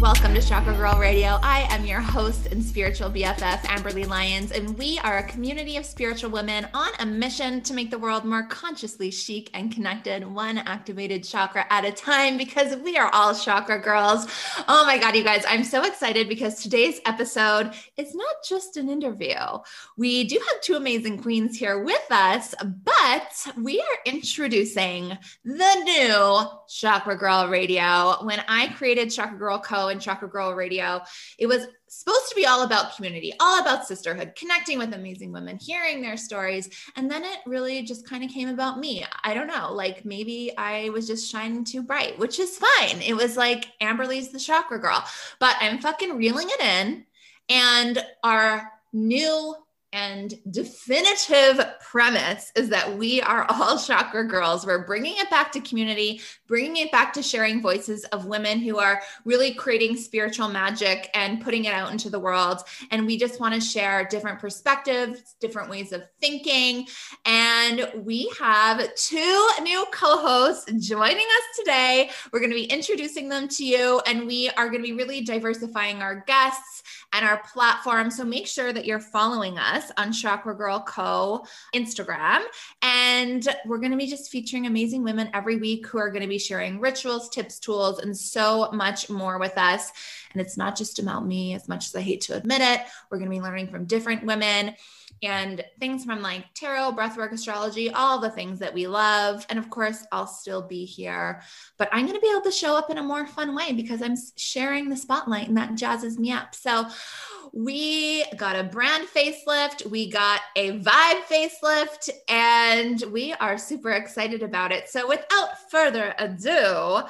Welcome to Chakra Girl Radio. I am your host and spiritual BFF, Amberly Lyons, and we are a community of spiritual women on a mission to make the world more consciously chic and connected, one activated chakra at a time, because we are all chakra girls. Oh my God, you guys, I'm so excited because today's episode is not just an interview. We do have two amazing queens here with us, but we are introducing the new Chakra Girl Radio. When I created Chakra Girl Co and Chakra Girl Radio. It was supposed to be all about community, all about sisterhood, connecting with amazing women, hearing their stories. And then it really just kind of came about me. I don't know, like maybe I was just shining too bright, which is fine. It was like Amberly's the chakra girl, but I'm fucking reeling it in. And our new and definitive premise is that we are all chakra girls. We're bringing it back to community, bringing it back to sharing voices of women who are really creating spiritual magic and putting it out into the world. And we just want to share different perspectives, different ways of thinking. And we have two new co hosts joining us today. We're going to be introducing them to you, and we are going to be really diversifying our guests and our platform. So make sure that you're following us on Chakra Girl Co. Instagram. And we're going to be just featuring amazing women every week who are going to be sharing rituals, tips, tools, and so much more with us. And it's not just about me, as much as I hate to admit it. We're going to be learning from different women and things from like tarot, breathwork, astrology, all the things that we love. And of course, I'll still be here, but I'm going to be able to show up in a more fun way because I'm sharing the spotlight and that jazzes me up. So, we got a brand facelift, we got a vibe facelift, and we are super excited about it. So, without further ado,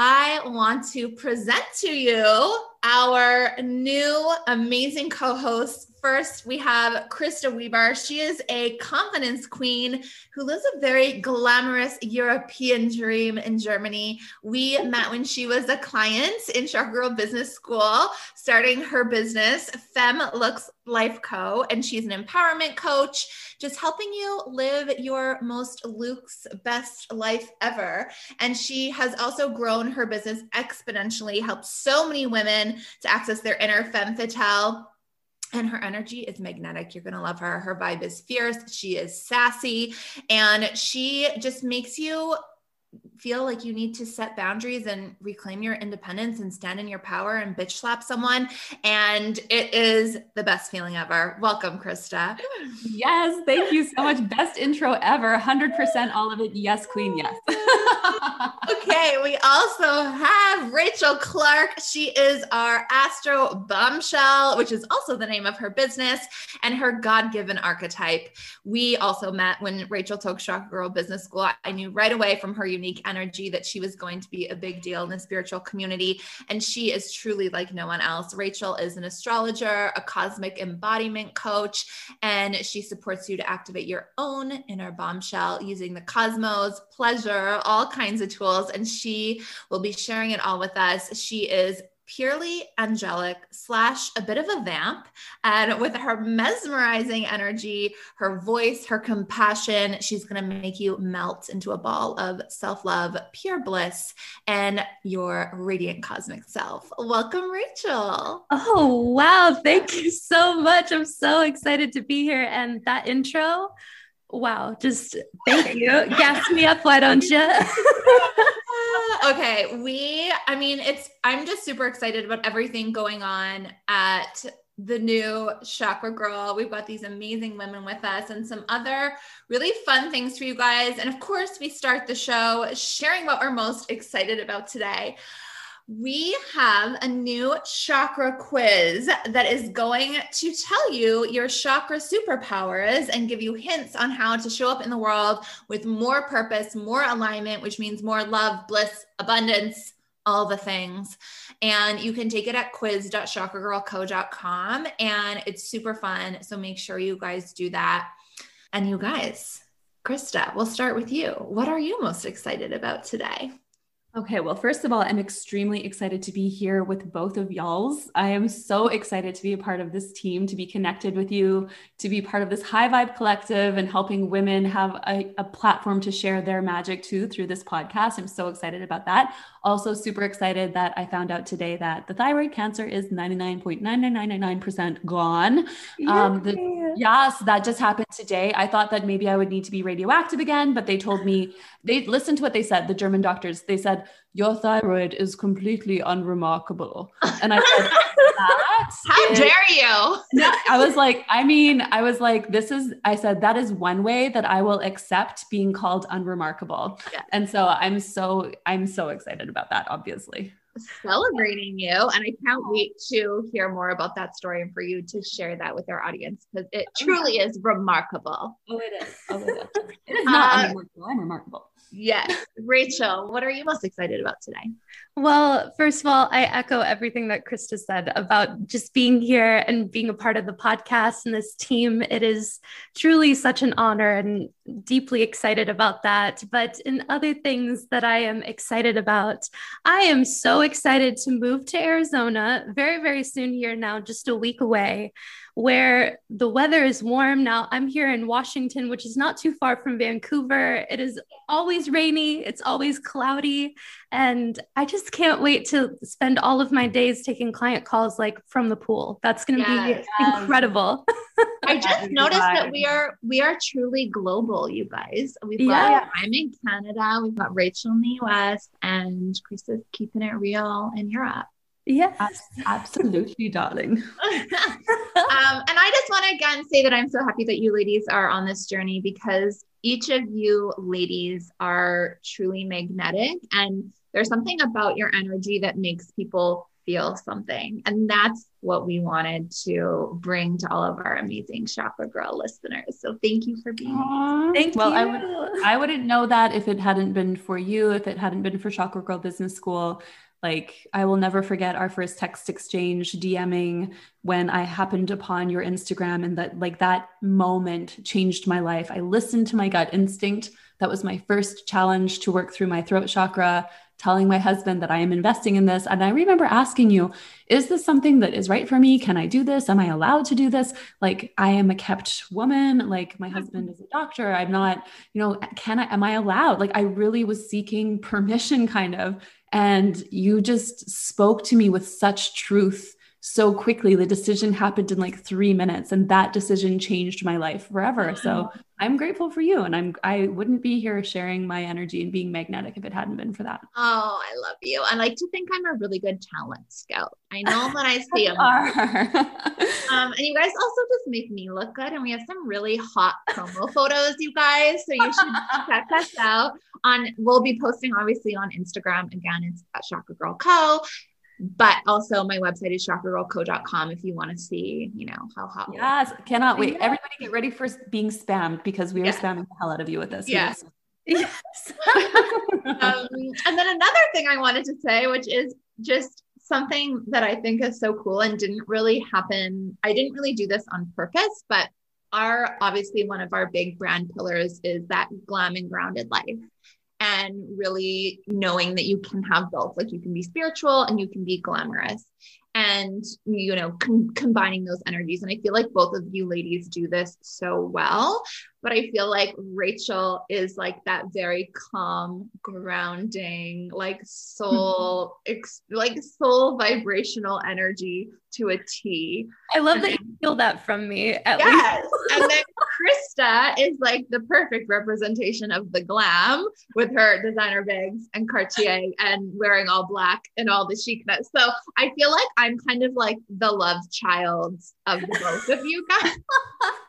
I want to present to you our new amazing co host First, we have Krista Weber. She is a confidence queen who lives a very glamorous European dream in Germany. We met when she was a client in Chakra Girl Business School, starting her business, Fem Looks Life Co. And she's an empowerment coach, just helping you live your most Luke's best life ever. And she has also grown her business exponentially, helped so many women to access their inner femme fatale and her energy is magnetic. You're going to love her. Her vibe is fierce. She is sassy and she just makes you feel like you need to set boundaries and reclaim your independence and stand in your power and bitch slap someone. And it is the best feeling ever. Welcome, Krista. Yes, thank you so much. Best intro ever. 100% all of it. Yes, queen. Yes. okay, we also have Rachel Clark. She is our Astro Bombshell, which is also the name of her business and her God given archetype. We also met when Rachel took Chakra Girl Business School. I knew right away from her unique energy that she was going to be a big deal in the spiritual community. And she is truly like no one else. Rachel is an astrologer, a cosmic embodiment coach, and she supports you to activate your own inner bombshell using the cosmos, pleasure, all kinds of tools. And she will be sharing it all with us. She is purely angelic slash a bit of a vamp. And with her mesmerizing energy her voice her compassion she's going to make you melt into a ball of self-love pure bliss and your radiant cosmic self. Welcome rachel. Oh wow. Thank you so much. I'm so excited to be here. And that intro wow just thank you gas me up why don't you okay, we, I mean, it's, I'm just super excited about everything going on at the new Chakra Girl. We've got these amazing women with us and some other really fun things for you guys. And of course, we start the show sharing what we're most excited about today we have a new chakra quiz that is going to tell you your chakra superpowers and give you hints on how to show up in the world with more purpose, more alignment, which means more love, bliss, abundance, all the things. And you can take it at quiz.chakragirlco.com and it's super fun. So make sure you guys do that. And you guys, Krista, we'll start with you. What are you most excited about today? Okay, well, first of all, I'm extremely excited to be here with both of y'all's. I am so excited to be a part of this team, to be connected with you, to be part of this high vibe collective and helping women have a, a platform to share their magic too through this podcast. I'm so excited about that. Also, super excited that I found out today that the thyroid cancer is 99.99999% gone. Um, the, yes, that just happened today. I thought that maybe I would need to be radioactive again, but they told me they listened to what they said, the German doctors. They said, Your thyroid is completely unremarkable. And I said, How is, dare you? No, I was like, I mean, I was like, this is, I said, that is one way that I will accept being called unremarkable. Yeah. And so I'm so, I'm so excited about that, obviously. Celebrating you. And I can't wait to hear more about that story and for you to share that with our audience because it oh, truly is remarkable. Oh, it is. Oh, it is. It is not uh, unremarkable. I'm remarkable. Yes. Rachel, what are you most excited about today? Well, first of all, I echo everything that Krista said about just being here and being a part of the podcast and this team. It is truly such an honor and deeply excited about that. But in other things that I am excited about, I am so excited to move to Arizona very, very soon here now, just a week away where the weather is warm. Now, I'm here in Washington, which is not too far from Vancouver. It is always rainy, it's always cloudy. And I just can't wait to spend all of my days taking client calls like from the pool. That's going to yes, be incredible. I just noticed that we are we are truly global, you guys. We've got yeah. I'm in Canada, we've got Rachel in the US, and Krista's keeping it real in Europe. Yes, absolutely, darling. um, and I just want to again say that I'm so happy that you ladies are on this journey because each of you ladies are truly magnetic. And there's something about your energy that makes people feel something. And that's what we wanted to bring to all of our amazing Chakra Girl listeners. So thank you for being here. Thank you. well, you. I, would, I wouldn't know that if it hadn't been for you, if it hadn't been for Chakra Girl Business School. Like, I will never forget our first text exchange DMing when I happened upon your Instagram, and that, like, that moment changed my life. I listened to my gut instinct. That was my first challenge to work through my throat chakra, telling my husband that I am investing in this. And I remember asking you, is this something that is right for me? Can I do this? Am I allowed to do this? Like, I am a kept woman. Like, my husband is a doctor. I'm not, you know, can I, am I allowed? Like, I really was seeking permission kind of. And you just spoke to me with such truth so quickly. The decision happened in like three minutes, and that decision changed my life forever. So I'm grateful for you. And I'm I wouldn't be here sharing my energy and being magnetic if it hadn't been for that. Oh, I love you. I like to think I'm a really good talent scout. I know when I see them. um, and you guys also just make me look good. And we have some really hot promo photos, you guys. So you should check us out on we'll be posting obviously on Instagram. Again, it's at Chakra Girl Co but also my website is chakragirlco.com if you want to see, you know, how hot. Yes, cannot wait. Everybody get ready for being spammed because we are yeah. spamming the hell out of you with this. Yes. Yes. um, and then another thing I wanted to say, which is just something that I think is so cool and didn't really happen. I didn't really do this on purpose, but our obviously one of our big brand pillars is that glam and grounded life and really knowing that you can have both. Like you can be spiritual and you can be glamorous and you know com- combining those energies. And i feel like both of you ladies do this so well but i feel like rachel is like that very calm grounding like soul mm-hmm. ex- like soul vibrational energy to a t. I love and that you feel that from me at yes. least. And then krista is like the perfect representation of the glam with her designer bags and cartier and wearing all black and all the chicness so i feel like i'm kind of like the love child of both of you guys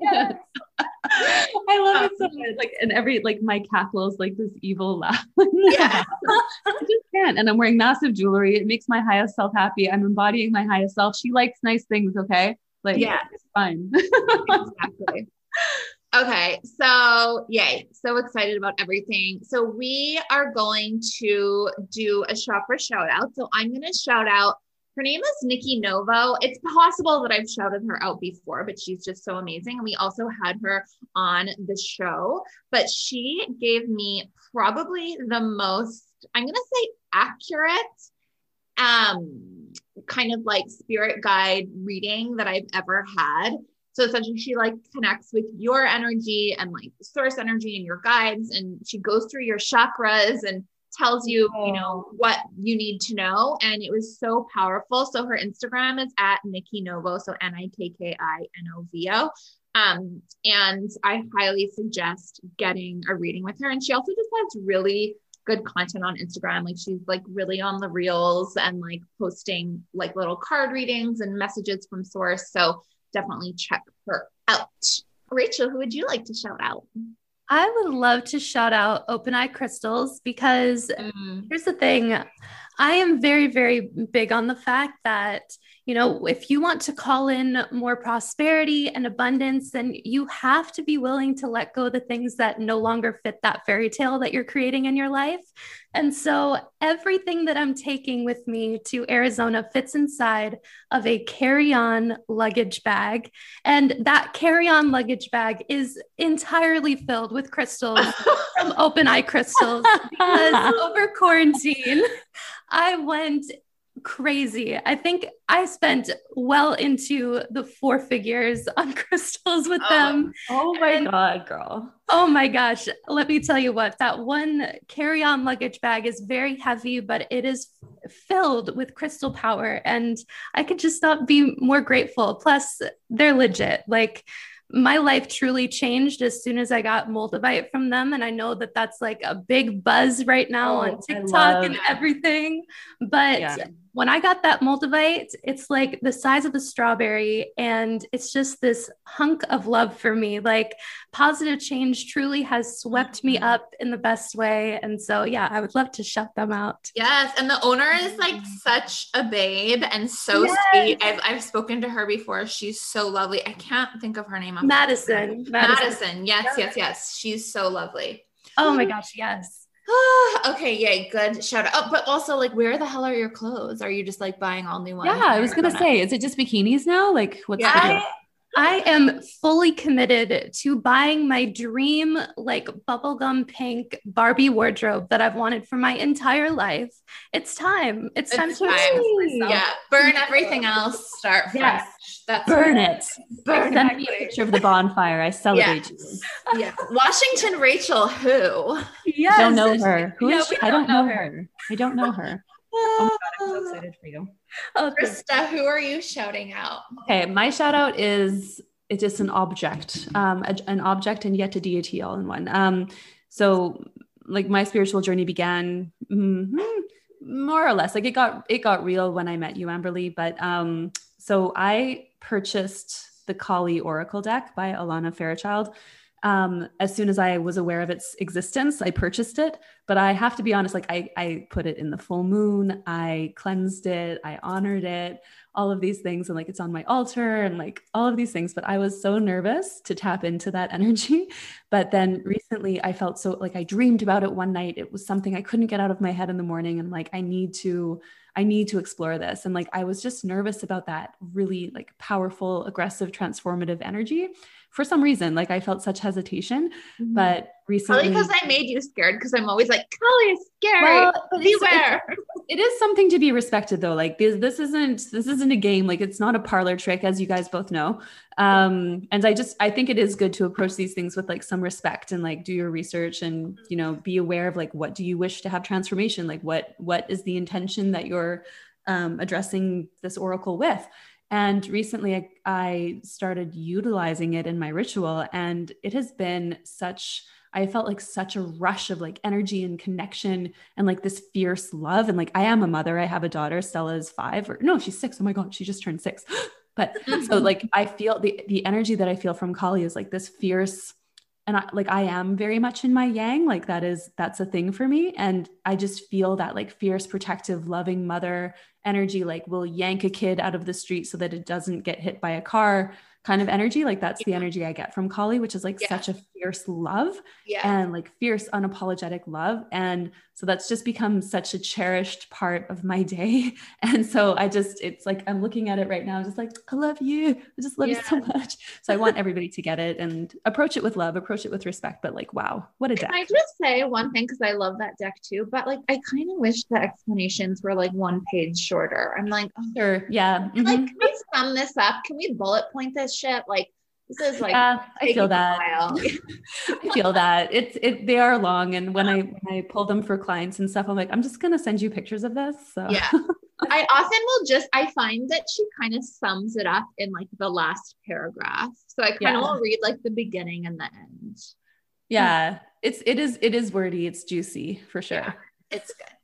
yes. I love it so um, much. Like, and every like my cackle is like this evil laugh. yeah, I just can't. And I'm wearing massive jewelry. It makes my highest self happy. I'm embodying my highest self. She likes nice things. Okay, like yeah, it's fine. exactly. Okay, so yay, so excited about everything. So we are going to do a chakra shout out. So I'm going to shout out. Her name is Nikki Novo. It's possible that I've shouted her out before, but she's just so amazing. And we also had her on the show, but she gave me probably the most, I'm going to say accurate um kind of like spirit guide reading that I've ever had so essentially, she like connects with your energy and like source energy and your guides, and she goes through your chakras and tells you, you know, what you need to know. And it was so powerful. So her Instagram is at Nikki Novo, so N I K K I N O V O. Um, and I highly suggest getting a reading with her. And she also just has really good content on Instagram. Like she's like really on the reels and like posting like little card readings and messages from source. So definitely check her out. Rachel, who would you like to shout out? I would love to shout out Open Eye Crystals because mm. here's the thing I am very, very big on the fact that you know, if you want to call in more prosperity and abundance, then you have to be willing to let go the things that no longer fit that fairy tale that you're creating in your life. And so everything that I'm taking with me to Arizona fits inside of a carry on luggage bag. And that carry on luggage bag is entirely filled with crystals from Open Eye Crystals because over quarantine, I went crazy. I think I spent well into the four figures on crystals with oh, them. Oh my and, God, girl. Oh my gosh. Let me tell you what, that one carry on luggage bag is very heavy, but it is filled with crystal power. And I could just not be more grateful. Plus, they're legit. Like, my life truly changed as soon as I got Moldavite from them. And I know that that's like a big buzz right now oh, on TikTok and everything. But yeah. When I got that Moldavite, it's like the size of a strawberry. And it's just this hunk of love for me. Like positive change truly has swept me mm-hmm. up in the best way. And so, yeah, I would love to shout them out. Yes. And the owner is like such a babe and so yes. sweet. I've, I've spoken to her before. She's so lovely. I can't think of her name. Madison. Madison. Madison. Yes, yes, yes, yes. She's so lovely. Oh my gosh. Yes. okay, yay, good shout out. Oh, but also, like, where the hell are your clothes? Are you just like buying all new ones? Yeah, I was gonna say, is it just bikinis now? Like, what's yeah. the I am fully committed to buying my dream, like bubblegum pink Barbie wardrobe that I've wanted for my entire life. It's time. It's, it's time to time. Yeah, burn everything else. Start fresh. Yes. That's burn it. Burn Send me a picture of the bonfire. I celebrate you. Yeah. Washington Rachel, who? Yes. Don't know her. Who yeah, is she? I don't know her. her. I don't know her. Oh my god, I'm so excited for you. Oh, Krista, who are you shouting out? Okay, my shout out is it's just an object, um, a, an object and yet a deity all in one. Um, so like my spiritual journey began mm-hmm, more or less like it got it got real when I met you, Amberly. But um, so I purchased the Kali Oracle deck by Alana Fairchild um, as soon as I was aware of its existence, I purchased it. But I have to be honest, like I, I put it in the full moon, I cleansed it, I honored it, all of these things. And like it's on my altar and like all of these things. But I was so nervous to tap into that energy. But then recently I felt so like I dreamed about it one night. It was something I couldn't get out of my head in the morning. And like, I need to, I need to explore this. And like, I was just nervous about that really like powerful, aggressive, transformative energy for some reason, like I felt such hesitation. Mm-hmm. But recently, Probably because I made you scared, because I'm always like, Kali is scary. Well, Beware. It's, it is something to be respected, though. Like this, this isn't this isn't a game. Like it's not a parlor trick, as you guys both know. Um, and I just I think it is good to approach these things with like some respect and like do your research and you know be aware of like what do you wish to have transformation? Like what what is the intention that you're um, addressing this oracle with? And recently I, I started utilizing it in my ritual, and it has been such I felt like such a rush of like energy and connection and like this fierce love. And like, I am a mother. I have a daughter. Stella is five or no, she's six. Oh my God, she just turned six. but so like, I feel the, the energy that I feel from Kali is like this fierce, and I, like I am very much in my yang, like that is that's a thing for me, and I just feel that like fierce, protective, loving mother energy. Like will yank a kid out of the street so that it doesn't get hit by a car. kind of energy. Like that's yeah. the energy I get from Kali, which is like yeah. such a fierce love yeah. and like fierce, unapologetic love. And so that's just become such a cherished part of my day. And so I just, it's like, I'm looking at it right now, just like, I love you. I just love you so much. So I want everybody to get it and approach it with love, approach it with respect. But like, wow, what a deck. Can I just say one thing? Cause I love that deck too. But like, I kind of wish the explanations were like one page shorter. I'm like, oh, sure. Yeah. Mm-hmm. Like, can we sum this up? Can we bullet point this shit? Like, this is like I feel that. I feel that it's it. They are long, and when I when I pull them for clients and stuff, I'm like, I'm just gonna send you pictures of this. So yeah, I often will just. I find that she kind of sums it up in like the last paragraph, so I kind yeah. of will read like the beginning and the end. Yeah, it's it is it is wordy. It's juicy for sure. Yeah, it's good.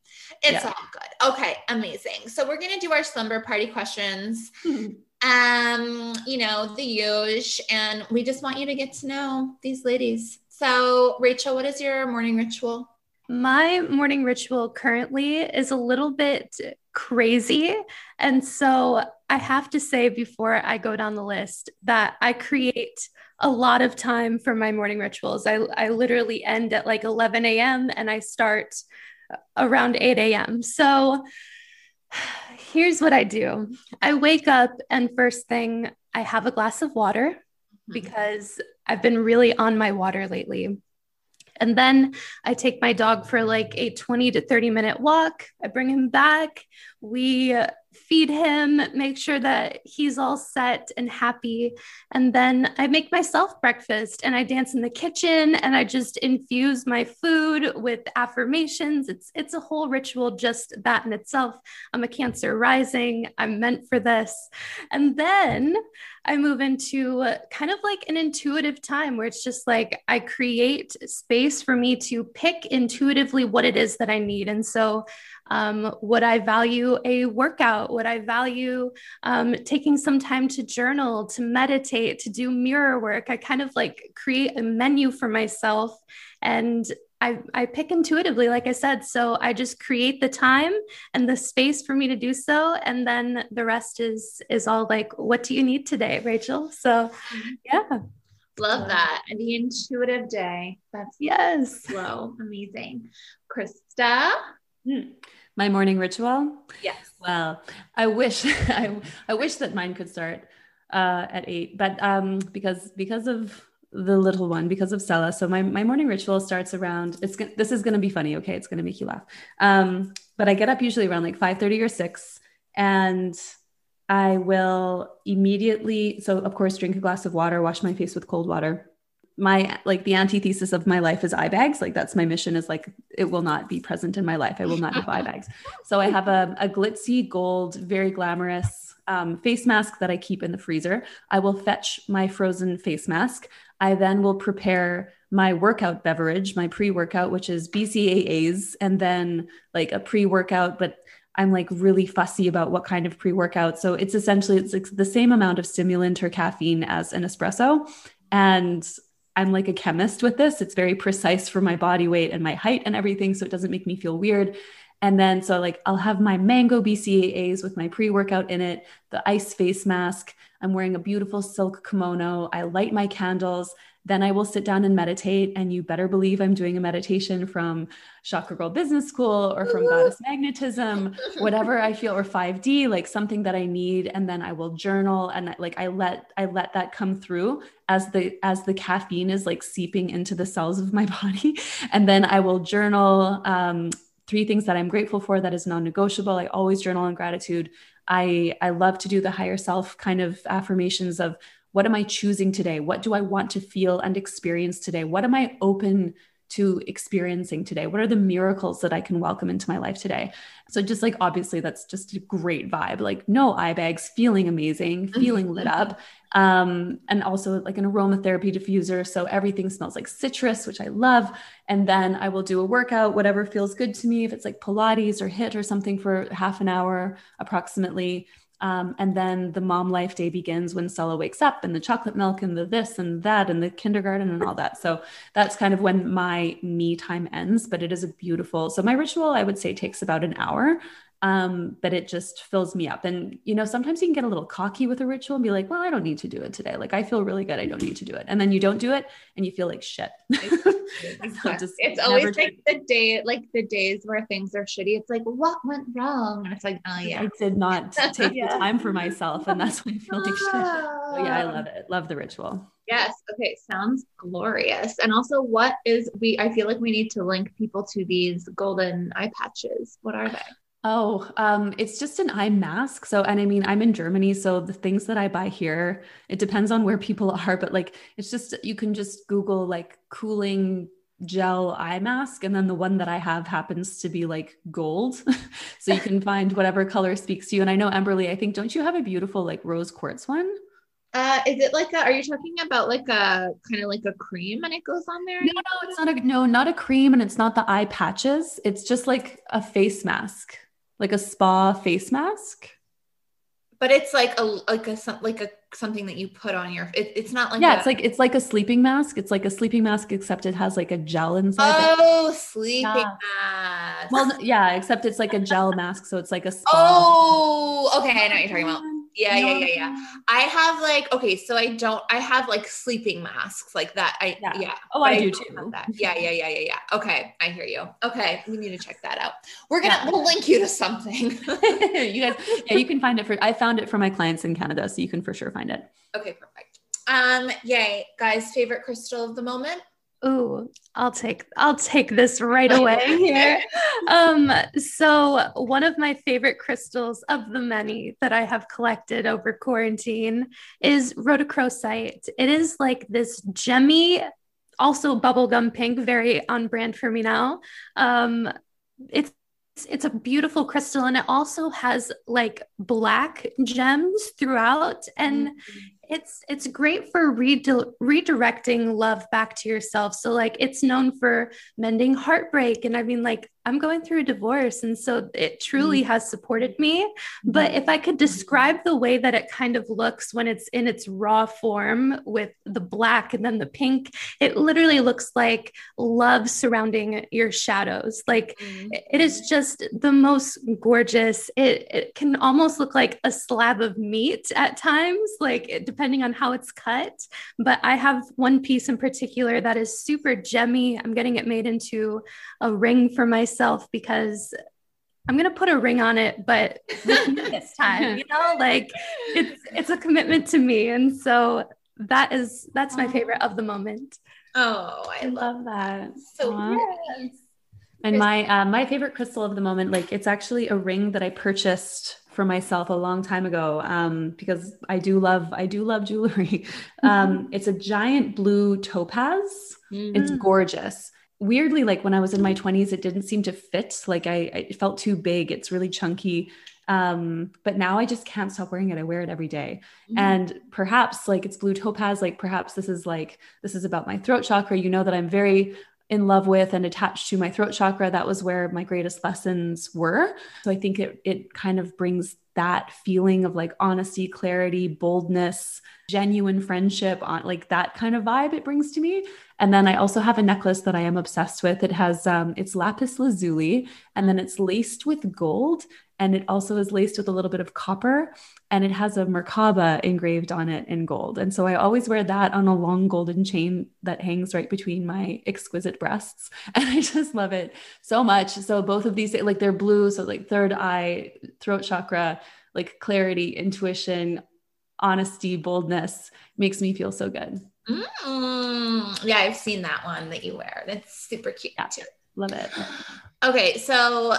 It's yeah. all good. Okay, amazing. So we're gonna do our slumber party questions. Mm-hmm. Um, you know, the huge, and we just want you to get to know these ladies. So, Rachel, what is your morning ritual? My morning ritual currently is a little bit crazy. And so I have to say before I go down the list that I create a lot of time for my morning rituals. I, I literally end at like 11 a.m. and I start around 8 a.m. So here's what I do I wake up, and first thing, I have a glass of water mm-hmm. because I've been really on my water lately. And then I take my dog for like a 20 to 30 minute walk. I bring him back. We feed him, make sure that he's all set and happy. And then I make myself breakfast and I dance in the kitchen and I just infuse my food with affirmations. It's it's a whole ritual just that in itself. I'm a cancer rising. I'm meant for this. And then I move into kind of like an intuitive time where it's just like I create space for me to pick intuitively what it is that I need. And so um, would I value a workout? Would I value um, taking some time to journal, to meditate, to do mirror work? I kind of like create a menu for myself and I, I pick intuitively, like I said. So I just create the time and the space for me to do so. And then the rest is is all like, what do you need today, Rachel? So mm-hmm. yeah. Love that. And the intuitive day. That's yes. Slow. Amazing. Krista. Hmm my morning ritual yes well i wish I, I wish that mine could start uh, at eight but um, because because of the little one because of Stella. So my, my morning ritual starts around it's this is going to be funny. Okay. It's going to make you laugh. Um, but I get up usually around like 5 30 or 6 and I will immediately, so of course, drink a glass of water, wash my face with cold water, my like the antithesis of my life is eye bags. Like that's my mission is like it will not be present in my life. I will not have eye bags. So i have a, a glitzy gold very glamorous um, face mask that i keep in the freezer. I will fetch my frozen face mask. I then will prepare my workout beverage my pre-workout which is bcaas and then like a pre-workout but I'm like really fussy about what kind of pre-workout. So it's essentially it's like the same amount of stimulant or caffeine as an espresso. And I'm like a chemist with this. It's very precise for my body weight and my height and everything. So it doesn't make me feel weird. And then, so like, I'll have my mango BCAAs with my pre workout in it, the ice face mask. I'm wearing a beautiful silk kimono. I light my candles. Then I will sit down and meditate. And you better believe I'm doing a meditation from Chakra Girl Business School or from Goddess Magnetism, whatever I feel, or 5D, like something that I need. And then I will journal and like I let I let that come through as the as the caffeine is like seeping into the cells of my body. And then I will journal um, three things that I'm grateful for that is non-negotiable. I always journal on gratitude. I I love to do the higher self kind of affirmations of what am I choosing today? What do I want to feel and experience today? What am I open to experiencing today? What are the miracles that I can welcome into my life today? So, just like obviously, that's just a great vibe. Like, no eye bags, feeling amazing, mm-hmm. feeling lit up. Um, and also like an aromatherapy diffuser. So, everything smells like citrus, which I love. And then I will do a workout, whatever feels good to me. If it's like Pilates or HIIT or something for half an hour approximately. Um, and then the mom life day begins when Stella wakes up and the chocolate milk and the this and that and the kindergarten and all that. So that's kind of when my me time ends, but it is a beautiful. So my ritual, I would say, takes about an hour. Um, but it just fills me up. And, you know, sometimes you can get a little cocky with a ritual and be like, well, I don't need to do it today. Like, I feel really good. I don't need to do it. And then you don't do it and you feel like shit. so it's always like the day, like the days where things are shitty. It's like, what went wrong? And it's like, oh, yeah. I did not take yeah. the time for myself. And that's why I feel like shit. So, yeah, I love it. Love the ritual. Yes. Okay. Sounds glorious. And also, what is we? I feel like we need to link people to these golden eye patches. What are they? Oh, um, it's just an eye mask. So, and I mean, I'm in Germany, so the things that I buy here, it depends on where people are, but like, it's just you can just Google like cooling gel eye mask, and then the one that I have happens to be like gold, so you can find whatever color speaks to you. And I know Amberly, I think don't you have a beautiful like rose quartz one? Uh, is it like a, are you talking about like a kind of like a cream and it goes on there? No, no, it's not a no, not a cream and it's not the eye patches. It's just like a face mask like a spa face mask? But it's like a like a like a something that you put on your it, it's not like yeah a, it's like it's like a sleeping mask. It's like a sleeping mask except it has like a gel inside oh sleeping yeah. mask. Well yeah except it's like a gel mask so it's like a spa oh okay i know what you're talking about yeah, yeah, yeah, yeah. I have like okay, so I don't. I have like sleeping masks like that. I yeah. yeah oh, I, I do too. That. Yeah, yeah, yeah, yeah, yeah. Okay, I hear you. Okay, we need to check that out. We're gonna yeah. we'll link you to something. you guys, yeah, you can find it for. I found it for my clients in Canada, so you can for sure find it. Okay, perfect. Um, yay, guys! Favorite crystal of the moment. Ooh, I'll take I'll take this right away here. um, so one of my favorite crystals of the many that I have collected over quarantine is rhodochrosite. It is like this gemmy, also bubblegum pink, very on brand for me now. Um, it's it's a beautiful crystal and it also has like black gems throughout and mm-hmm it's it's great for redirecting love back to yourself. So like it's known for mending heartbreak. And i mean like i'm going through a divorce and so it truly mm-hmm. has supported me but mm-hmm. if i could describe the way that it kind of looks when it's in its raw form with the black and then the pink it literally looks like love surrounding your shadows like mm-hmm. it is just the most gorgeous it, it can almost look like a slab of meat at times like it depending on how it's cut. But I have one piece in particular that is super gemmy. I'm getting it made into a ring for myself because I'm gonna put a ring on it, but this time, you know, like it's it's a commitment to me, and so that is that's my favorite of the moment. Oh, I, I love that. So yes. And my uh, my favorite crystal of the moment, like it's actually a ring that I purchased for myself a long time ago um, because I do love I do love jewelry. Um, it's a giant blue topaz. Mm-hmm. It's gorgeous. Weirdly, like when I was in my 20s, it didn't seem to fit. Like I, I felt too big. It's really chunky. Um, but now I just can't stop wearing it. I wear it every day. Mm-hmm. And perhaps like it's blue topaz, like perhaps this is like this is about my throat chakra. You know that I'm very in love with and attached to my throat chakra that was where my greatest lessons were so i think it it kind of brings that feeling of like honesty clarity boldness genuine friendship on like that kind of vibe it brings to me. And then i also have a necklace that i am obsessed with. It has um it's lapis lazuli and then it's laced with gold and it also is laced with a little bit of copper and it has a Merkaba engraved on it in gold. And so I always wear that on a long golden chain that hangs right between my exquisite breasts. And I just love it so much. So both of these, like they're blue. So like third eye, throat chakra, like clarity, intuition, honesty, boldness makes me feel so good. Mm, yeah, I've seen that one that you wear. It's super cute yeah, too. Love it. Okay, so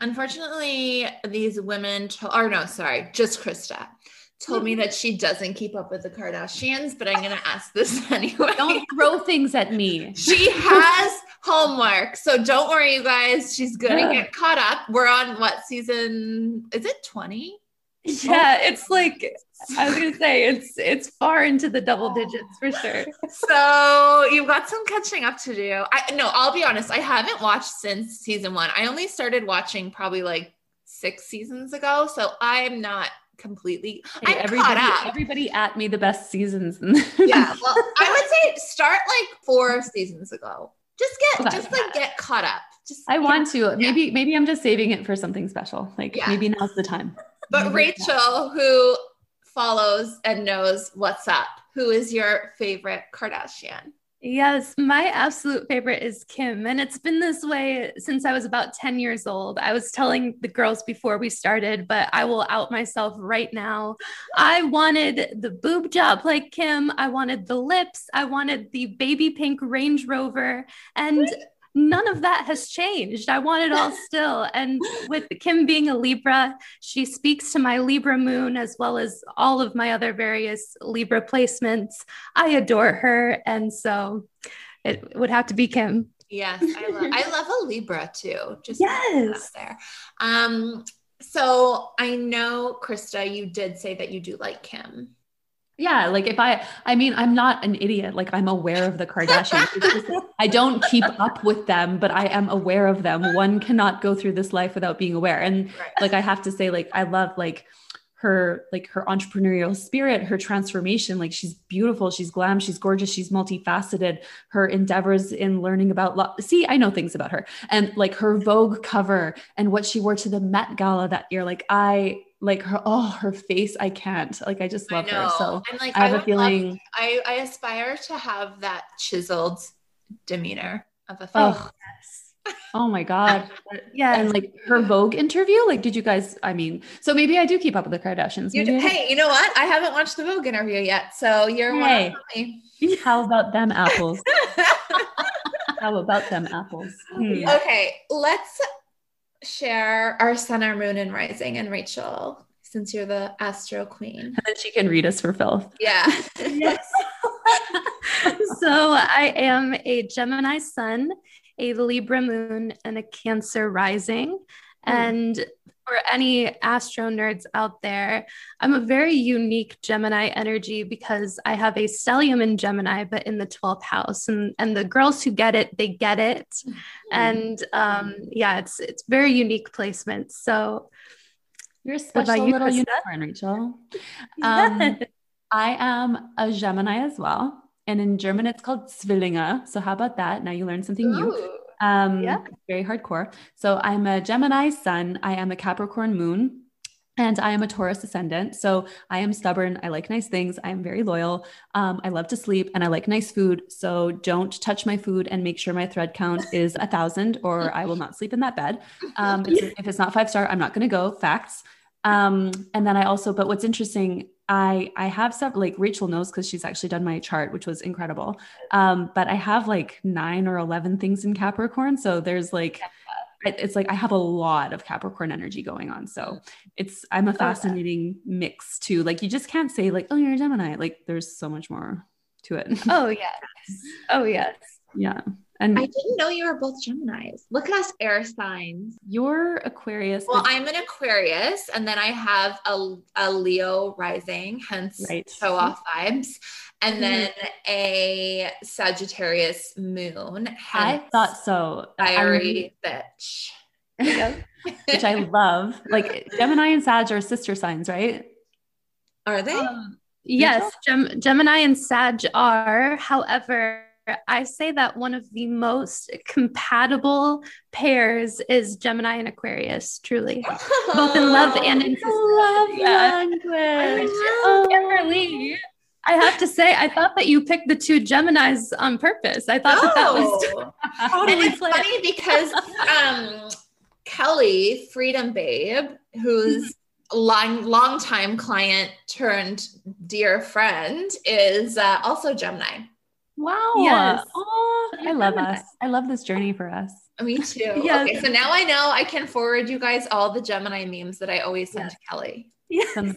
unfortunately, these women, to- or no, sorry, just Krista told me that she doesn't keep up with the Kardashians, but I'm going to ask this anyway. Don't throw things at me. She has homework. So don't worry, you guys. She's going to get caught up. We're on what season? Is it 20? Oh. Yeah, it's like I was gonna say it's it's far into the double digits for sure. So you've got some catching up to do. I no, I'll be honest, I haven't watched since season one. I only started watching probably like six seasons ago, so I'm not completely. Hey, I'm everybody, caught up. everybody at me the best seasons. yeah, well, I would say start like four seasons ago. Just get okay. just like get caught up just I want to. Maybe yeah. maybe I'm just saving it for something special. Like yeah. maybe now's the time. But Rachel, who follows and knows what's up, who is your favorite Kardashian? Yes, my absolute favorite is Kim. And it's been this way since I was about 10 years old. I was telling the girls before we started, but I will out myself right now. I wanted the boob job like Kim. I wanted the lips. I wanted the baby pink Range Rover. And none of that has changed. I want it all still. And with Kim being a Libra, she speaks to my Libra moon as well as all of my other various Libra placements. I adore her. And so it would have to be Kim. Yes, I love I love a Libra too. Just yes. there. Um, so I know Krista, you did say that you do like Kim yeah like if i i mean i'm not an idiot like i'm aware of the kardashians. Just, i don't keep up with them but i am aware of them. One cannot go through this life without being aware. And right. like i have to say like i love like her like her entrepreneurial spirit her transformation like she's beautiful she's glam she's gorgeous she's multifaceted. Her endeavors in learning about lo- see i know things about her. And like her vogue cover and what she wore to the met gala that year like i like her oh her face i can't. Like i just love I her so I'm like, i have I a feeling love, I, I aspire to have that chiseled demeanor of a face. Oh, yes. Oh my god yeah and like her vogue interview like did you guys i mean so maybe i do keep up with the kardashians you hey you know what i haven't watched the vogue interview yet so you're one. hey, how about them apples how about them apples hmm. okay let's share our sun, our moon, and rising, and Rachel, since you're the astro queen. And then she can read us for filth. Yeah. yes. so I am a Gemini sun, a Libra moon, and a Cancer rising. Mm. And for any astro nerds out there, I'm a very unique Gemini energy because I have a stellium in Gemini, but in the 12th house. And, and the girls who get it, they get it. Mm-hmm. And um, yeah, it's it's very unique placement. So you're a special you, little Krista? unicorn, Rachel. Um, I am a Gemini as well. And in German, it's called Zwillinge. So how about that? Now you learned something Ooh. new. Um, yeah. Very hardcore. So I'm a Gemini sun. I am a Capricorn moon. And I am a Taurus ascendant. So I am stubborn. I like nice things. I am very loyal. Um, I love to sleep and I like nice food. So don't touch my food and make sure my thread count is a thousand or I will not sleep in that bed. Um, if it's not five star, I'm not going to go. Facts. Um, and then I also, but what's interesting, I I have stuff like Rachel knows because she's actually done my chart, which was incredible. Um, but I have like nine or eleven things in Capricorn, so there's like it's like I have a lot of Capricorn energy going on. So it's I'm a fascinating mix too. Like you just can't say like oh you're a Gemini. Like there's so much more to it. Oh yes. Oh yes. Yeah. And I didn't know you were both Geminis. Look at us air signs. You're Aquarius. Well, I'm an Aquarius, and then I have a, a Leo rising, hence right. show off vibes, and mm-hmm. then a Sagittarius moon. I thought so. Diary bitch. Which I love. Like Gemini and Sag are sister signs, right? Are they? Um, yes, Gem- Gemini and Sag are. However, I say that one of the most compatible pairs is Gemini and Aquarius, truly, both in love and in love yeah. language. Oh, Amberly. I have to say, I thought that you picked the two Geminis on purpose. I thought that that was totally it's funny because um, Kelly, Freedom Babe, who's long long time client turned dear friend, is uh, also Gemini. Wow. Yes. Oh, I love us. I love this journey for us. Me too. yes. Okay, so now I know I can forward you guys all the Gemini memes that I always send yes. to Kelly. Yes.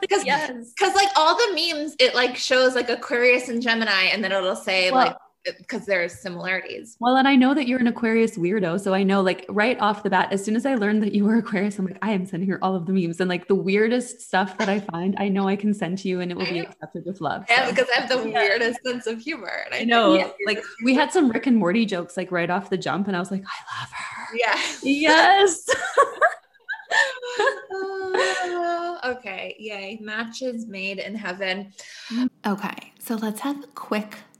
Because yes. Cause like all the memes, it like shows like Aquarius and Gemini, and then it'll say well, like because there's similarities. Well, and I know that you're an Aquarius weirdo. So I know like right off the bat, as soon as I learned that you were Aquarius, I'm like, I am sending her all of the memes and like the weirdest stuff that I find, I know I can send to you and it will be accepted with love. Yeah, so. because I have the weirdest sense of humor. And I know yeah. like we had some Rick and Morty jokes like right off the jump, and I was like, I love her. Yeah. Yes. uh, okay. Yay. Matches made in heaven. Okay. So let's have a quick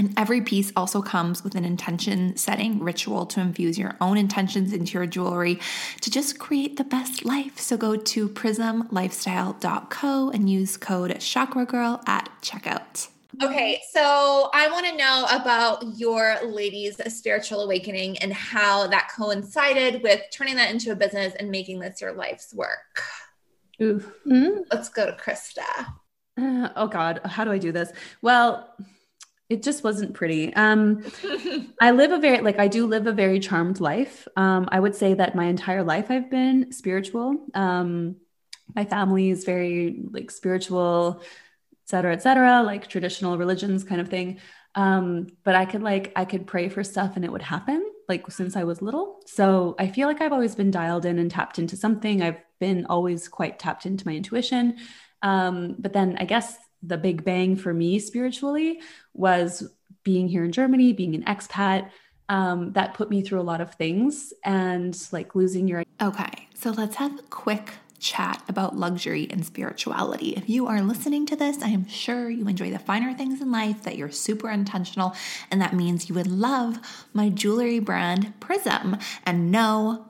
and every piece also comes with an intention setting ritual to infuse your own intentions into your jewelry to just create the best life. So go to prismlifestyle.co and use code chakragirl at checkout. Okay, so I want to know about your ladies' spiritual awakening and how that coincided with turning that into a business and making this your life's work. Ooh. Mm-hmm. Let's go to Krista. Uh, oh God, how do I do this? Well, it just wasn't pretty. Um, I live a very, like, I do live a very charmed life. Um, I would say that my entire life I've been spiritual. Um, my family is very, like, spiritual, et cetera, et cetera, like traditional religions kind of thing. Um, but I could, like, I could pray for stuff and it would happen, like, since I was little. So I feel like I've always been dialed in and tapped into something. I've been always quite tapped into my intuition. Um, but then I guess the big bang for me spiritually was being here in Germany, being an expat. Um, that put me through a lot of things and like losing your. Okay, so let's have a quick chat about luxury and spirituality. If you are listening to this, I am sure you enjoy the finer things in life, that you're super intentional, and that means you would love my jewelry brand Prism. And no,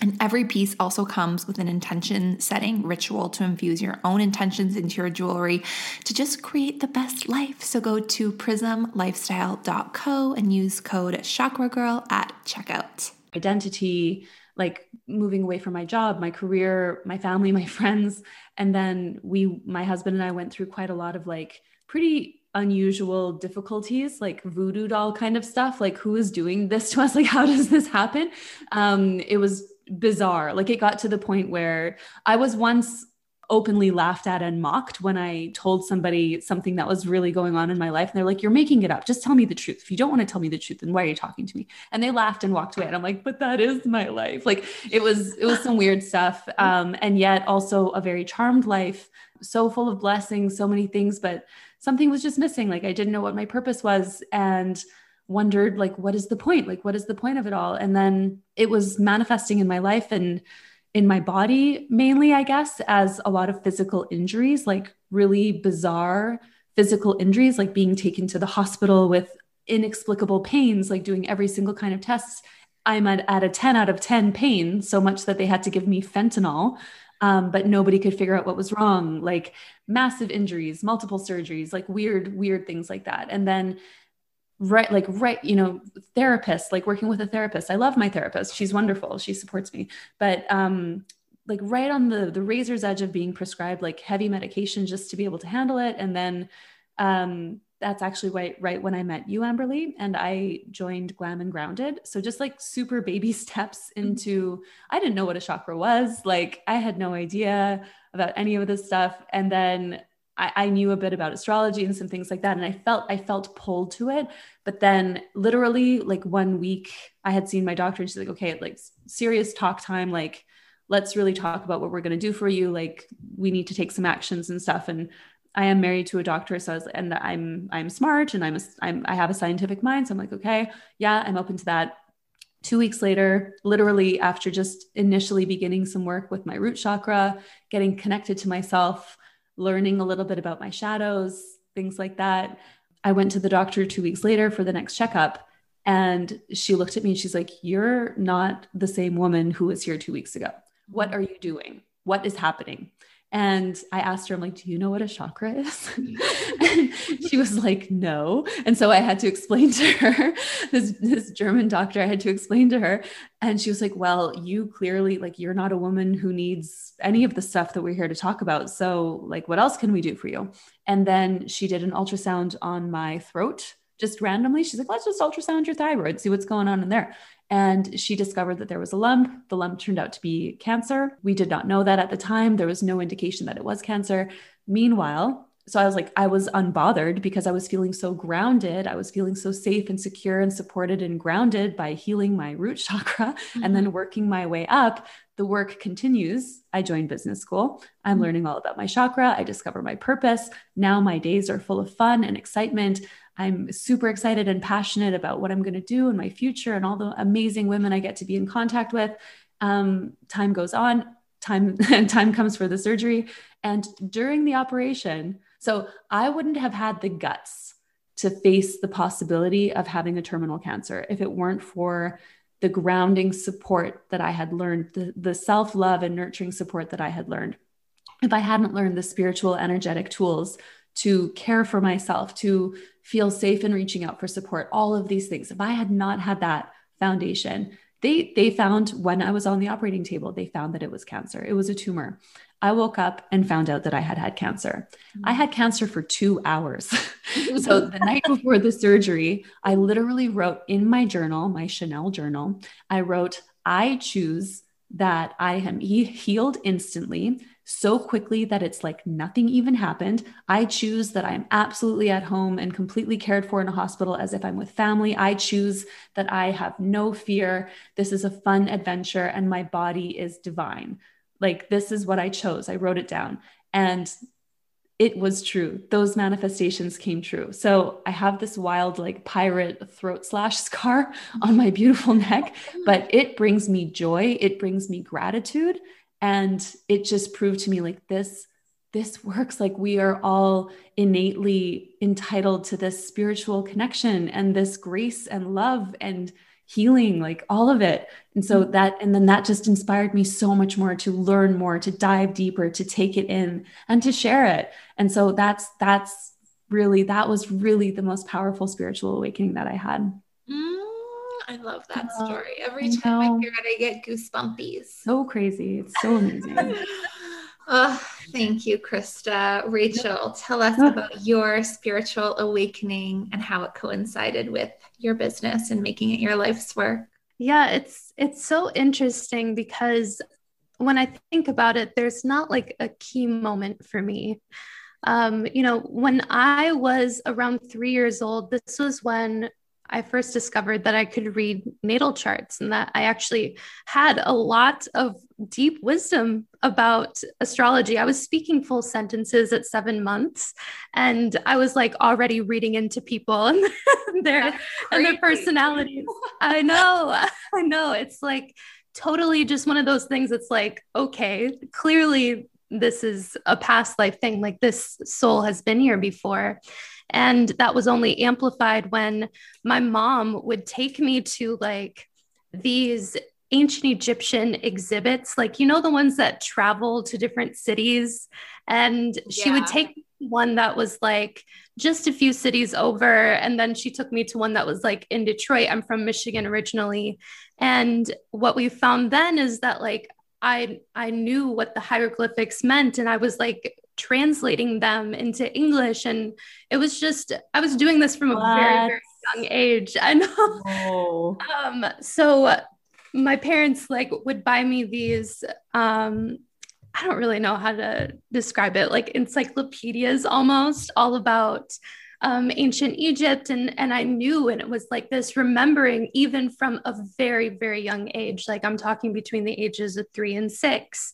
and every piece also comes with an intention setting ritual to infuse your own intentions into your jewelry to just create the best life. So go to prismlifestyle.co and use code chakragirl at checkout. Identity, like moving away from my job, my career, my family, my friends. And then we, my husband and I went through quite a lot of like pretty unusual difficulties like voodoo doll kind of stuff like who is doing this to us like how does this happen um it was bizarre. Like it got to the point where I was once openly laughed at and mocked when I told somebody something that was really going on in my life. And they're like, You're making it up. Just tell me the truth. If you don't want to tell me the truth, then why are you talking to me? And they laughed and walked away. And I'm like, But that is my life. Like it was, it was some weird stuff. Um, and yet also a very charmed life, so full of blessings, so many things, but something was just missing. Like I didn't know what my purpose was. And wondered like what is the point? Like what is the point of it all? And then it was manifesting in my life and in my body mainly i guess as a lot of physical injuries like really bizarre physical injuries like being taken to the hospital with inexplicable pains like doing every single kind of tests. I'm at, at a 10 out of 10 pain so much that they had to give me fentanyl um, but nobody could figure out what was wrong. Like massive injuries multiple surgeries like weird weird things like that. And then right like right you know therapist like working with a therapist. I love my therapist. She's wonderful. She supports me. But um like right on the the razor's edge of being prescribed like heavy medication just to be able to handle it. And then um that's actually right right when i met you amberly and i joined glam and grounded. So just like super baby steps into i didn't know what a chakra was. Like i had no idea about any of this stuff. And then I, I knew a bit about astrology and some things like that. And I felt, I felt pulled to it. But then literally like one week I had seen my doctor and she's like, okay, like serious talk time. Like, let's really talk about what we're going to do for you. Like we need to take some actions and stuff. And I am married to a doctor. So I was, and I'm, I'm smart and I'm, a, I'm, I have a scientific mind. So I'm like, okay, yeah, I'm open to that two weeks later, literally after just initially beginning some work with my root chakra, getting connected to myself, learning a little bit about my shadows, things like that. I went to the doctor two weeks later for the next checkup. And she looked at me and she's like, You're not the same woman who was here two weeks ago. What are you doing? What is happening? And I asked her, I'm like, do you know what a chakra is? and she was like, no. And so I had to explain to her, this, this German doctor, I had to explain to her. And she was like, well, you clearly, like, you're not a woman who needs any of the stuff that we're here to talk about. So, like, what else can we do for you? And then she did an ultrasound on my throat just randomly. She's like, let's just ultrasound your thyroid, see what's going on in there. And she discovered that there was a lump. The lump turned out to be cancer. We did not know that at the time. There was no indication that it was cancer. Meanwhile, so I was like, I was unbothered because I was feeling so grounded. I was feeling so safe and secure and supported and grounded by healing my root chakra mm-hmm. and then mm-hmm. working my way up. The work continues. I joined business school. I'm mm-hmm. learning all about my chakra. I discover my purpose. Now my days are full of fun and excitement. I'm super excited and passionate about what I'm going to do in my future and all the amazing women I get to be in contact with. Um, time goes on, time time comes for the surgery, and during the operation, so I wouldn't have had the guts to face the possibility of having a terminal cancer if it weren't for the grounding support that I had learned, the, the self love and nurturing support that I had learned. If I hadn't learned the spiritual, energetic tools to care for myself, to feel safe in reaching out for support, all of these things. If I had not had that foundation, they they found when I was on the operating table, they found that it was cancer. It was a tumor. I woke up and found out that I had had cancer. I had cancer for 2 hours. so the night before the surgery, I literally wrote in my journal, my Chanel journal, I wrote I choose that I am healed instantly so quickly that it's like nothing even happened. I choose that I'm absolutely at home and completely cared for in a hospital as if I'm with family. I choose that I have no fear. This is a fun adventure and my body is divine. Like, this is what I chose. I wrote it down. And it was true. Those manifestations came true. So I have this wild, like pirate throat slash scar on my beautiful neck, but it brings me joy. It brings me gratitude and it just proved to me like this this works. Like we are all innately entitled to this spiritual connection and this grace and love and healing like all of it. And so mm-hmm. that and then that just inspired me so much more to learn more to dive deeper to take it in and to share it. And so that's that's really that was really the most powerful spiritual awakening that i had I love that story. Every time I, I hear it, I get goosebumpies. So crazy. It's so amazing. oh, thank you, Krista. Rachel, tell us about your spiritual awakening and how it coincided with your business and making it your life's work. Yeah, it's it's so interesting because when I think about it, there's not like a key moment for me. Um, you know, when I was around three years old, this was when I first discovered that I could read natal charts and that I actually had a lot of deep wisdom about astrology. I was speaking full sentences at seven months and I was like already reading into people and their and their personalities. I know, I know. It's like totally just one of those things that's like, okay, clearly this is a past life thing. Like this soul has been here before. And that was only amplified when my mom would take me to like these ancient Egyptian exhibits, like, you know, the ones that travel to different cities. And she yeah. would take one that was like just a few cities over. And then she took me to one that was like in Detroit. I'm from Michigan originally. And what we found then is that like I I knew what the hieroglyphics meant and I was like translating them into English. And it was just, I was doing this from a very, very young age. I know. Oh. Um, so my parents like would buy me these, um, I don't really know how to describe it, like encyclopedias almost, all about um, ancient Egypt. And, and I knew, and it was like this remembering, even from a very, very young age, like I'm talking between the ages of three and six.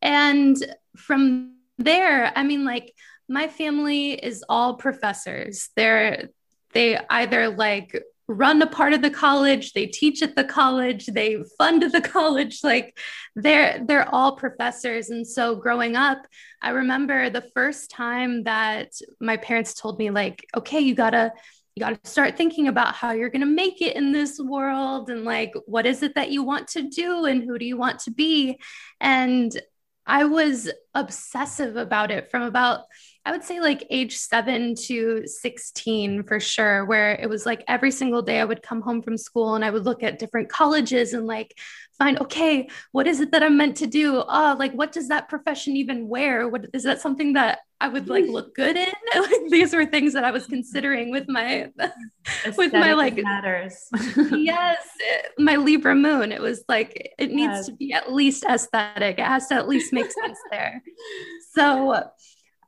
And from there, I mean, like my family is all professors. They're they either like run a part of the college, they teach at the college, they fund the college. Like they're they're all professors. And so growing up, I remember the first time that my parents told me, like, okay, you gotta you got to start thinking about how you're going to make it in this world and like what is it that you want to do and who do you want to be and I was obsessive about it from about, I would say like age seven to 16 for sure, where it was like every single day I would come home from school and I would look at different colleges and like find, okay, what is it that I'm meant to do? Oh, like what does that profession even wear? What is that something that I would like look good in? like these were things that I was considering with my with my like matters. yes, it, my Libra moon. It was like it needs yes. to be at least aesthetic. It has to at least make sense there. So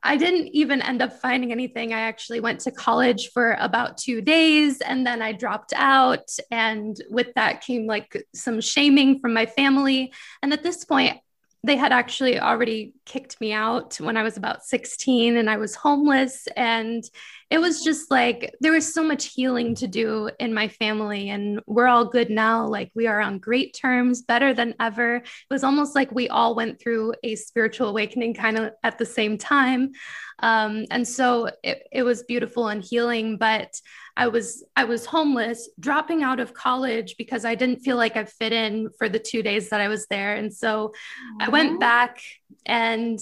I didn't even end up finding anything. I actually went to college for about two days and then I dropped out. And with that came like some shaming from my family. And at this point, they had actually already kicked me out when I was about 16 and I was homeless. And it was just like there was so much healing to do in my family. And we're all good now. Like we are on great terms, better than ever. It was almost like we all went through a spiritual awakening kind of at the same time. Um, and so it, it was beautiful and healing. But I was I was homeless, dropping out of college because I didn't feel like I fit in for the two days that I was there. And so I went back and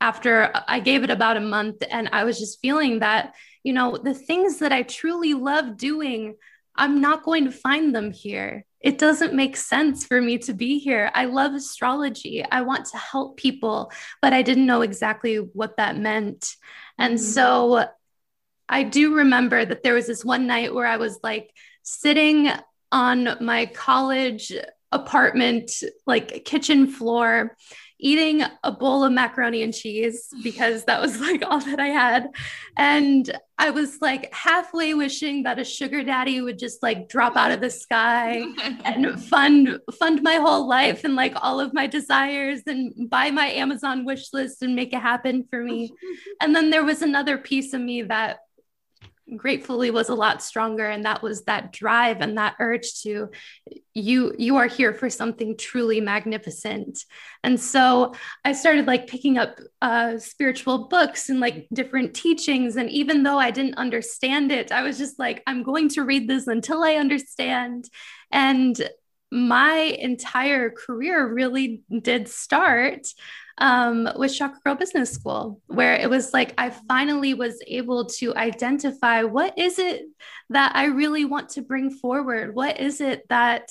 after I gave it about a month and I was just feeling that, you know, the things that I truly love doing, I'm not going to find them here. It doesn't make sense for me to be here. I love astrology. I want to help people, but I didn't know exactly what that meant. And mm-hmm. so I do remember that there was this one night where I was like sitting on my college apartment, like kitchen floor, eating a bowl of macaroni and cheese because that was like all that I had. And I was like halfway wishing that a sugar daddy would just like drop out of the sky and fund fund my whole life and like all of my desires and buy my Amazon wish list and make it happen for me. And then there was another piece of me that gratefully was a lot stronger. And that was that drive and that urge to you you are here for something truly magnificent. And so i started like picking up uh, spiritual books and like different teachings. And even though i didn't understand it i was just like i'm going to read this until i understand. And my entire career really did start um, with Chakra Girl Business School, where it was like I finally was able to identify what is it that I really want to bring forward? What is it that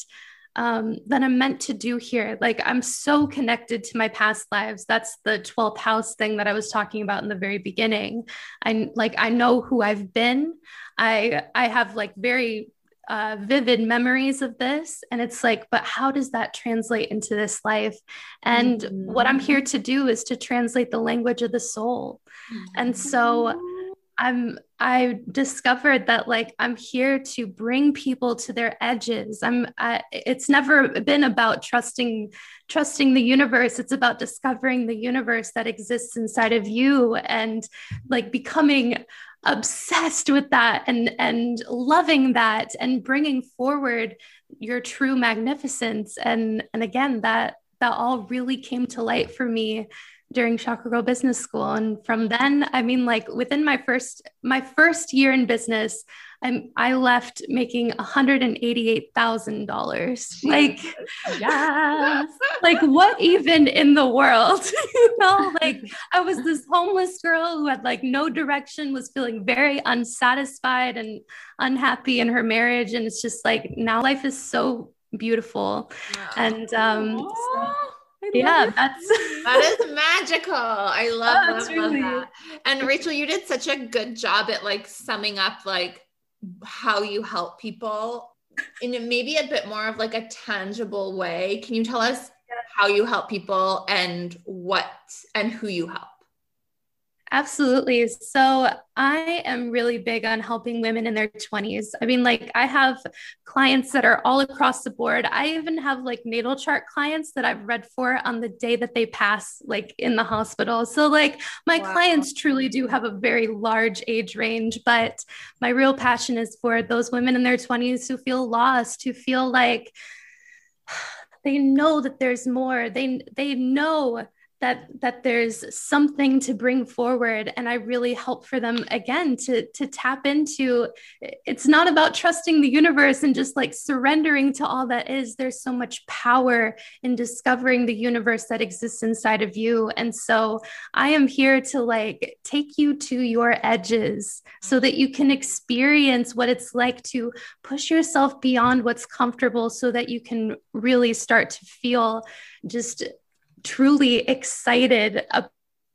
um, that I'm meant to do here? Like I'm so connected to my past lives. That's the 12th house thing that I was talking about in the very beginning. I like I know who I've been. I I have like very uh, vivid memories of this. And it's like, but how does that translate into this life? And mm-hmm. what I'm here to do is to translate the language of the soul. Mm-hmm. And so I'm I discovered that like I'm here to bring people to their edges. I'm I, it's never been about trusting trusting the universe. It's about discovering the universe that exists inside of you and like becoming obsessed with that and and loving that and bringing forward your true magnificence and and again that that all really came to light for me during Chakra Girl Business School. And from then, I mean, like within my first my first year in business, I'm I left making $188,000. Like, yes, like what even in the world? you know, like I was this homeless girl who had like no direction, was feeling very unsatisfied and unhappy in her marriage. And it's just like now life is so beautiful. And um so, yeah, that's that is magical. I love, oh, love, really... love that. And Rachel, you did such a good job at like summing up like how you help people in maybe a bit more of like a tangible way. Can you tell us how you help people and what and who you help? Absolutely. So I am really big on helping women in their 20s. I mean, like, I have clients that are all across the board. I even have like natal chart clients that I've read for on the day that they pass, like in the hospital. So, like, my wow. clients truly do have a very large age range, but my real passion is for those women in their 20s who feel lost, who feel like, they know that there's more they they know that that there's something to bring forward. And i really help for them again to to tap into it's not about trusting the universe and just like surrendering to all that is. There's so much power in discovering the universe that exists inside of you. And so i am here to like take you to your edges so that you can experience what it's like to push yourself beyond what's comfortable so that you can really start to feel just truly excited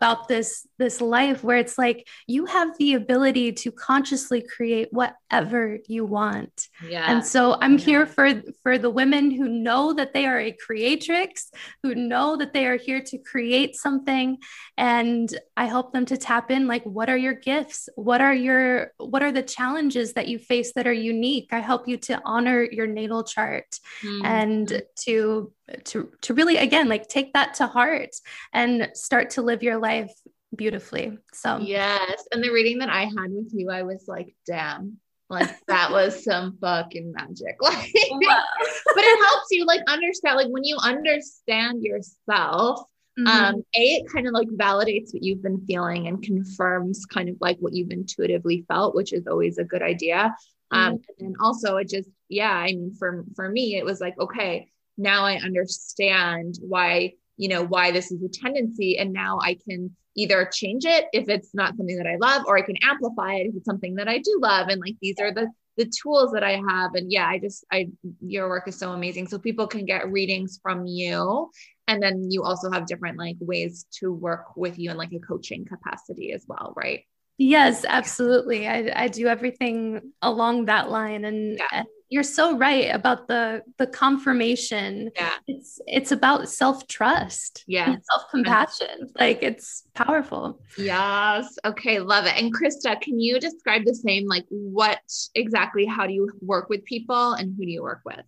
about this this life where it's like you have the ability to consciously create whatever you want. Yeah. and so i'm yeah. here for for the women who know that they are a creatrix who know that they are here to create something. And i help them to tap in like what are your gifts? What are your what are the challenges that you face that are unique? I help you to honor your natal chart mm-hmm. and to to to really again like take that to heart and start to live your life beautifully so yes and the reading that i had with you i was like damn like that was some fucking magic like but it helps you like understand like when you understand yourself mm-hmm. um a it kind of like validates what you've been feeling and confirms kind of like what you've intuitively felt which is always a good idea um mm-hmm. and also it just yeah i mean for for me it was like okay now I understand why, you know, why this is a tendency. And now I can either change it if it's not something that I love, or I can amplify it if it's something that I do love. And like these are the the tools that I have. And yeah, I just I your work is so amazing. So people can get readings from you. And then you also have different like ways to work with you in like a coaching capacity as well, right? Yes, absolutely. I, I do everything along that line. And, yeah. and you're so right about the the confirmation. Yeah. It's it's about self-trust yeah. self-compassion. Like it's powerful. Yes. Okay love it. And krista can you describe the same like what exactly how do you work with people and who do you work with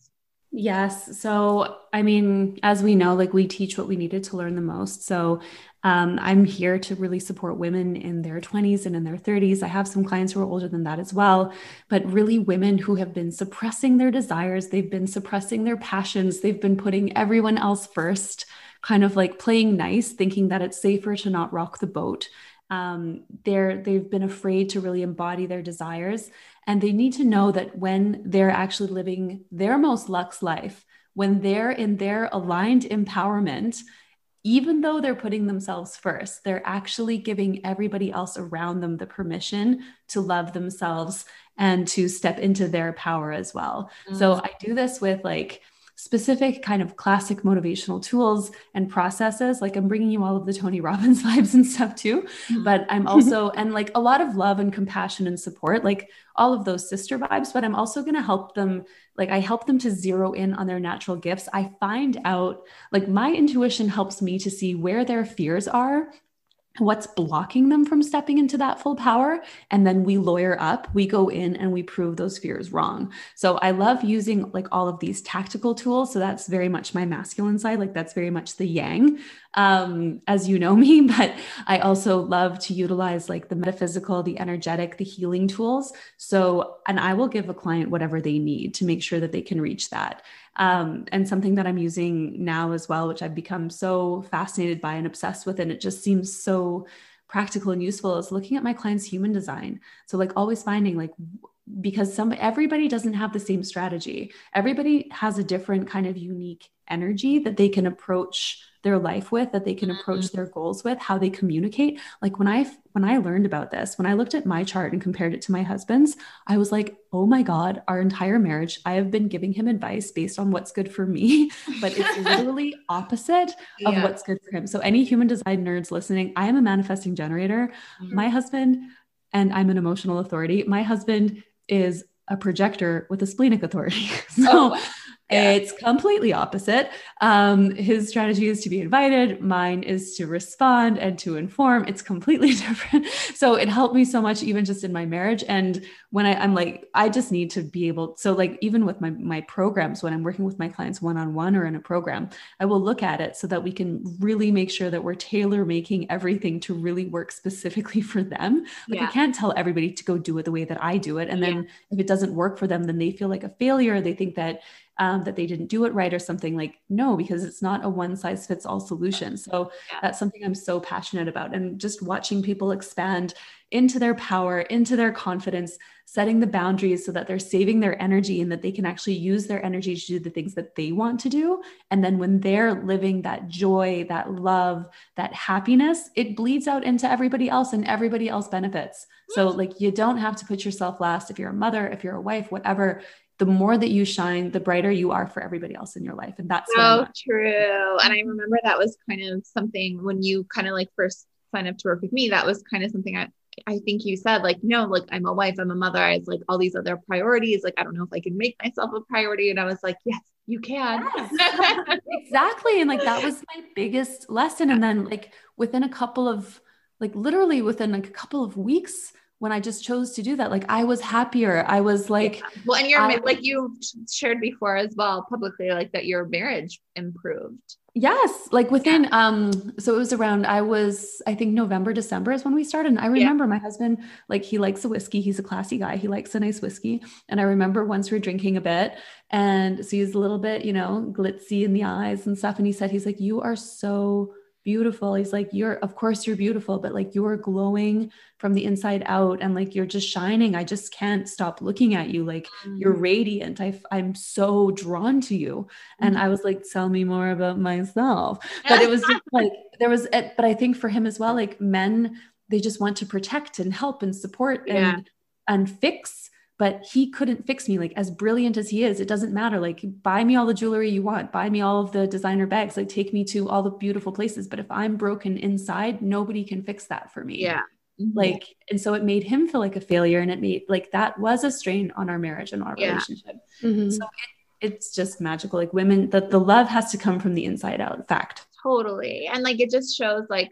Yes. So, I mean, as we know, like we teach what we needed to learn the most. So, um, I'm here to really support women in their 20s and in their 30s. I have some clients who are older than that as well, but really women who have been suppressing their desires, they've been suppressing their passions, they've been putting everyone else first, kind of like playing nice, thinking that it's safer to not rock the boat. Um, they're they've been afraid to really embody their desires, and they need to know that when they're actually living their most lux life, when they're in their aligned empowerment even though they're putting themselves first, they're actually giving everybody else around them the permission to love themselves and to step into their power as well. Mm-hmm. So I do this with like specific kind of classic motivational tools and processes. Like I'm bringing you all of the Tony Robbins vibes and stuff too, mm-hmm. but I'm also, and like a lot of love and compassion and support, like all of those sister vibes, but I'm also going to help them. Like I help them to zero in on their natural gifts. I find out, like my intuition helps me to see where their fears are what's blocking them from stepping into that full power and then we lawyer up we go in and we prove those fears wrong. So i love using like all of these tactical tools. So that's very much my masculine side like that's very much the yang um, as you know me. But i also love to utilize like the metaphysical the energetic the healing tools. So and i will give a client whatever they need to make sure that they can reach that um, and something that I'm using now as well, which I've become so fascinated by and obsessed with, and it just seems so practical and useful, is looking at my clients' human design. So, like, always finding like because some everybody doesn't have the same strategy everybody has a different kind of unique energy that they can approach their life with that they can approach mm-hmm. their goals with how they communicate like when i when i learned about this when i looked at my chart and compared it to my husband's i was like oh my god our entire marriage i have been giving him advice based on what's good for me but it's literally opposite of yeah. what's good for him so any human design nerds listening i am a manifesting generator mm-hmm. my husband and i'm an emotional authority my husband is a projector with a splenic authority so oh, yeah. It's completely opposite. Um, his strategy is to be invited, mine is to respond and to inform. It's completely different. So it helped me so much, even just in my marriage. And when I, I'm like, I just need to be able, so like even with my my programs, when I'm working with my clients one-on-one or in a program, I will look at it so that we can really make sure that we're tailor making everything to really work specifically for them. Like yeah. I can't tell everybody to go do it the way that I do it. And then yeah. if it doesn't work for them, then they feel like a failure. They think that um, that they didn't do it right or something like no because it's not a one size fits all solution so yeah. that's something i'm so passionate about and just watching people expand into their power into their confidence setting the boundaries so that they're saving their energy and that they can actually use their energy to do the things that they want to do. And then when they're living that joy that love that happiness it bleeds out into everybody else and everybody else benefits. So like you don't have to put yourself last if you're a mother if you're a wife whatever the more that you shine, the brighter you are for everybody else in your life. And that's so oh, true. And I mm-hmm. remember that was kind of something when you kind of like first signed up to work with me, that was kind of something I, I think you said, like, no, like I'm a wife, I'm a mother, I was like all these other priorities. Like, I don't know if I can make myself a priority. And I was like, yes, you can. Yes. exactly. And like that was my biggest lesson. And then like within a couple of like literally within like a couple of weeks, when I just chose to do that. Like I was happier. I was like, yeah. well, and you're I, like you shared before as well publicly, like that your marriage improved. Yes, like within yeah. um so it was around I was I think November December is when we started and I remember yeah. my husband like he likes a whiskey he's a classy guy he likes a nice whiskey and I remember once we are drinking a bit and so he's a little bit you know glitzy in the eyes and stuff and he said he's like you are so beautiful. He's like, You're, of course, you're beautiful, but like you're glowing from the inside out and like you're just shining. I just can't stop looking at you. Like mm-hmm. you're radiant. I, I'm so drawn to you. And mm-hmm. I was like, Tell me more about myself. But it was just like, there was, but I think for him as well, like men, they just want to protect and help and support and, yeah. and fix but he couldn't fix me. Like as brilliant as he is it doesn't matter. Like buy me all the jewelry you want. Buy me all of the designer bags. Like take me to all the beautiful places. But if i'm broken inside nobody can fix that for me. Yeah. Mm-hmm. like and so it made him feel like a failure and it made like that was a strain on our marriage and our yeah. relationship. Mm-hmm. so it, it's just magical. Like women that the love has to come from the inside out. Fact. Totally. And like it just shows like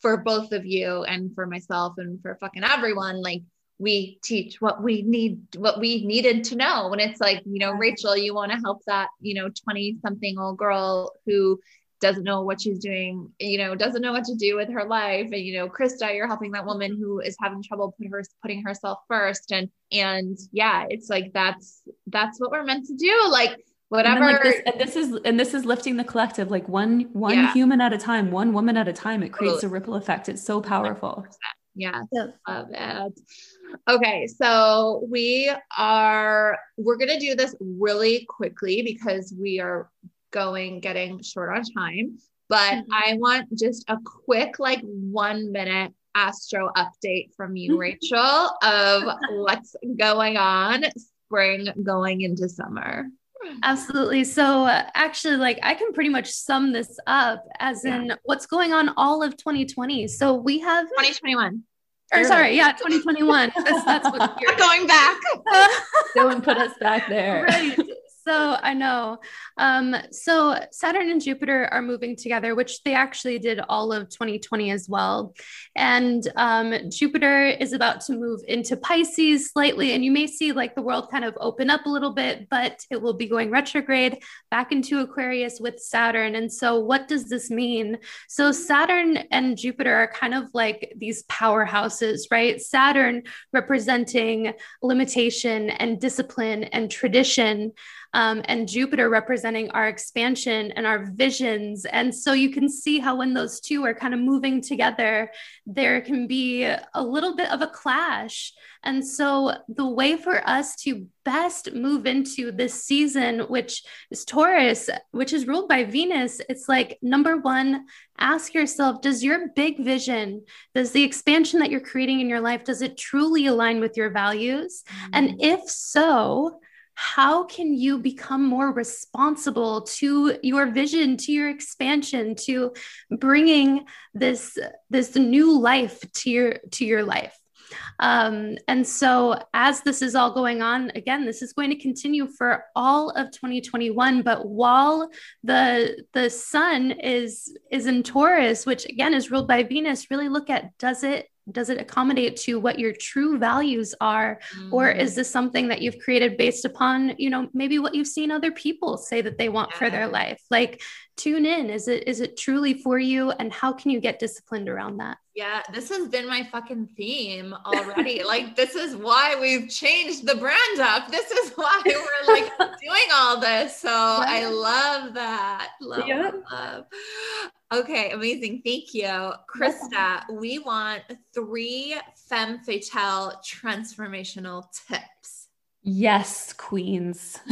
for both of you and for myself and for fucking everyone like we teach what we need what we needed to know. When it's like you know rachel you want to help that you know 20 something old girl who doesn't know what she's doing you know doesn't know what to do with her life. And you know krista you're helping that woman who is having trouble put her putting herself first. And and yeah it's like that's that's what we're meant to do. Like whatever and, like this, and this, is and this is lifting the collective. Like one one yeah. human at a time one woman at a time it creates totally. a ripple effect. It's so powerful. 100%. yeah, yeah. love it Okay, so we are we're going to do this really quickly because we are going getting short on time, but mm-hmm. I want just a quick like 1 minute astro update from you Rachel of what's going on spring going into summer. Absolutely. So, uh, actually, like I can pretty much sum this up as yeah. in what's going on all of 2020. So, we have 2021. Or sorry, yeah, 2021. that's, that's what you're going back. Don't put us back there. Right so I know. Um, so Saturn and Jupiter are moving together, which they actually did all of 2020 as well. And um, Jupiter is about to move into Pisces slightly, and you may see like the world kind of open up a little bit, but it will be going retrograde back into Aquarius with Saturn. And so, what does this mean? So, Saturn and Jupiter are kind of like these powerhouses, right? Saturn representing limitation and discipline and tradition um, and Jupiter representing our expansion and our visions. And so you can see how when those two are kind of moving together, there can be a little bit of a clash. And so the way for us to best move into this season, which is Taurus, which is ruled by Venus, it's like number one, ask yourself, does your big vision, does the expansion that you're creating in your life, does it truly align with your values? Mm-hmm. And if so, how can you become more responsible to your vision to your expansion to bringing this this new life to your to your life? Um, and so as this is all going on again this is going to continue for all of 2021 but while the the sun is is in taurus which again is ruled by venus really look at does it does it accommodate to what your true values are mm. or is this something that you've created based upon you know maybe what you've seen other people say that they want yeah. for their life like tune in. Is it is it truly for you? And how can you get disciplined around that? Yeah this has been my fucking theme already. Like this is why we've changed the brand up. This is why we're like doing all this. So i love that. Love, yeah. love Okay, amazing. Thank you. Krista, we want three femme fatale transformational tips. Yes, queens.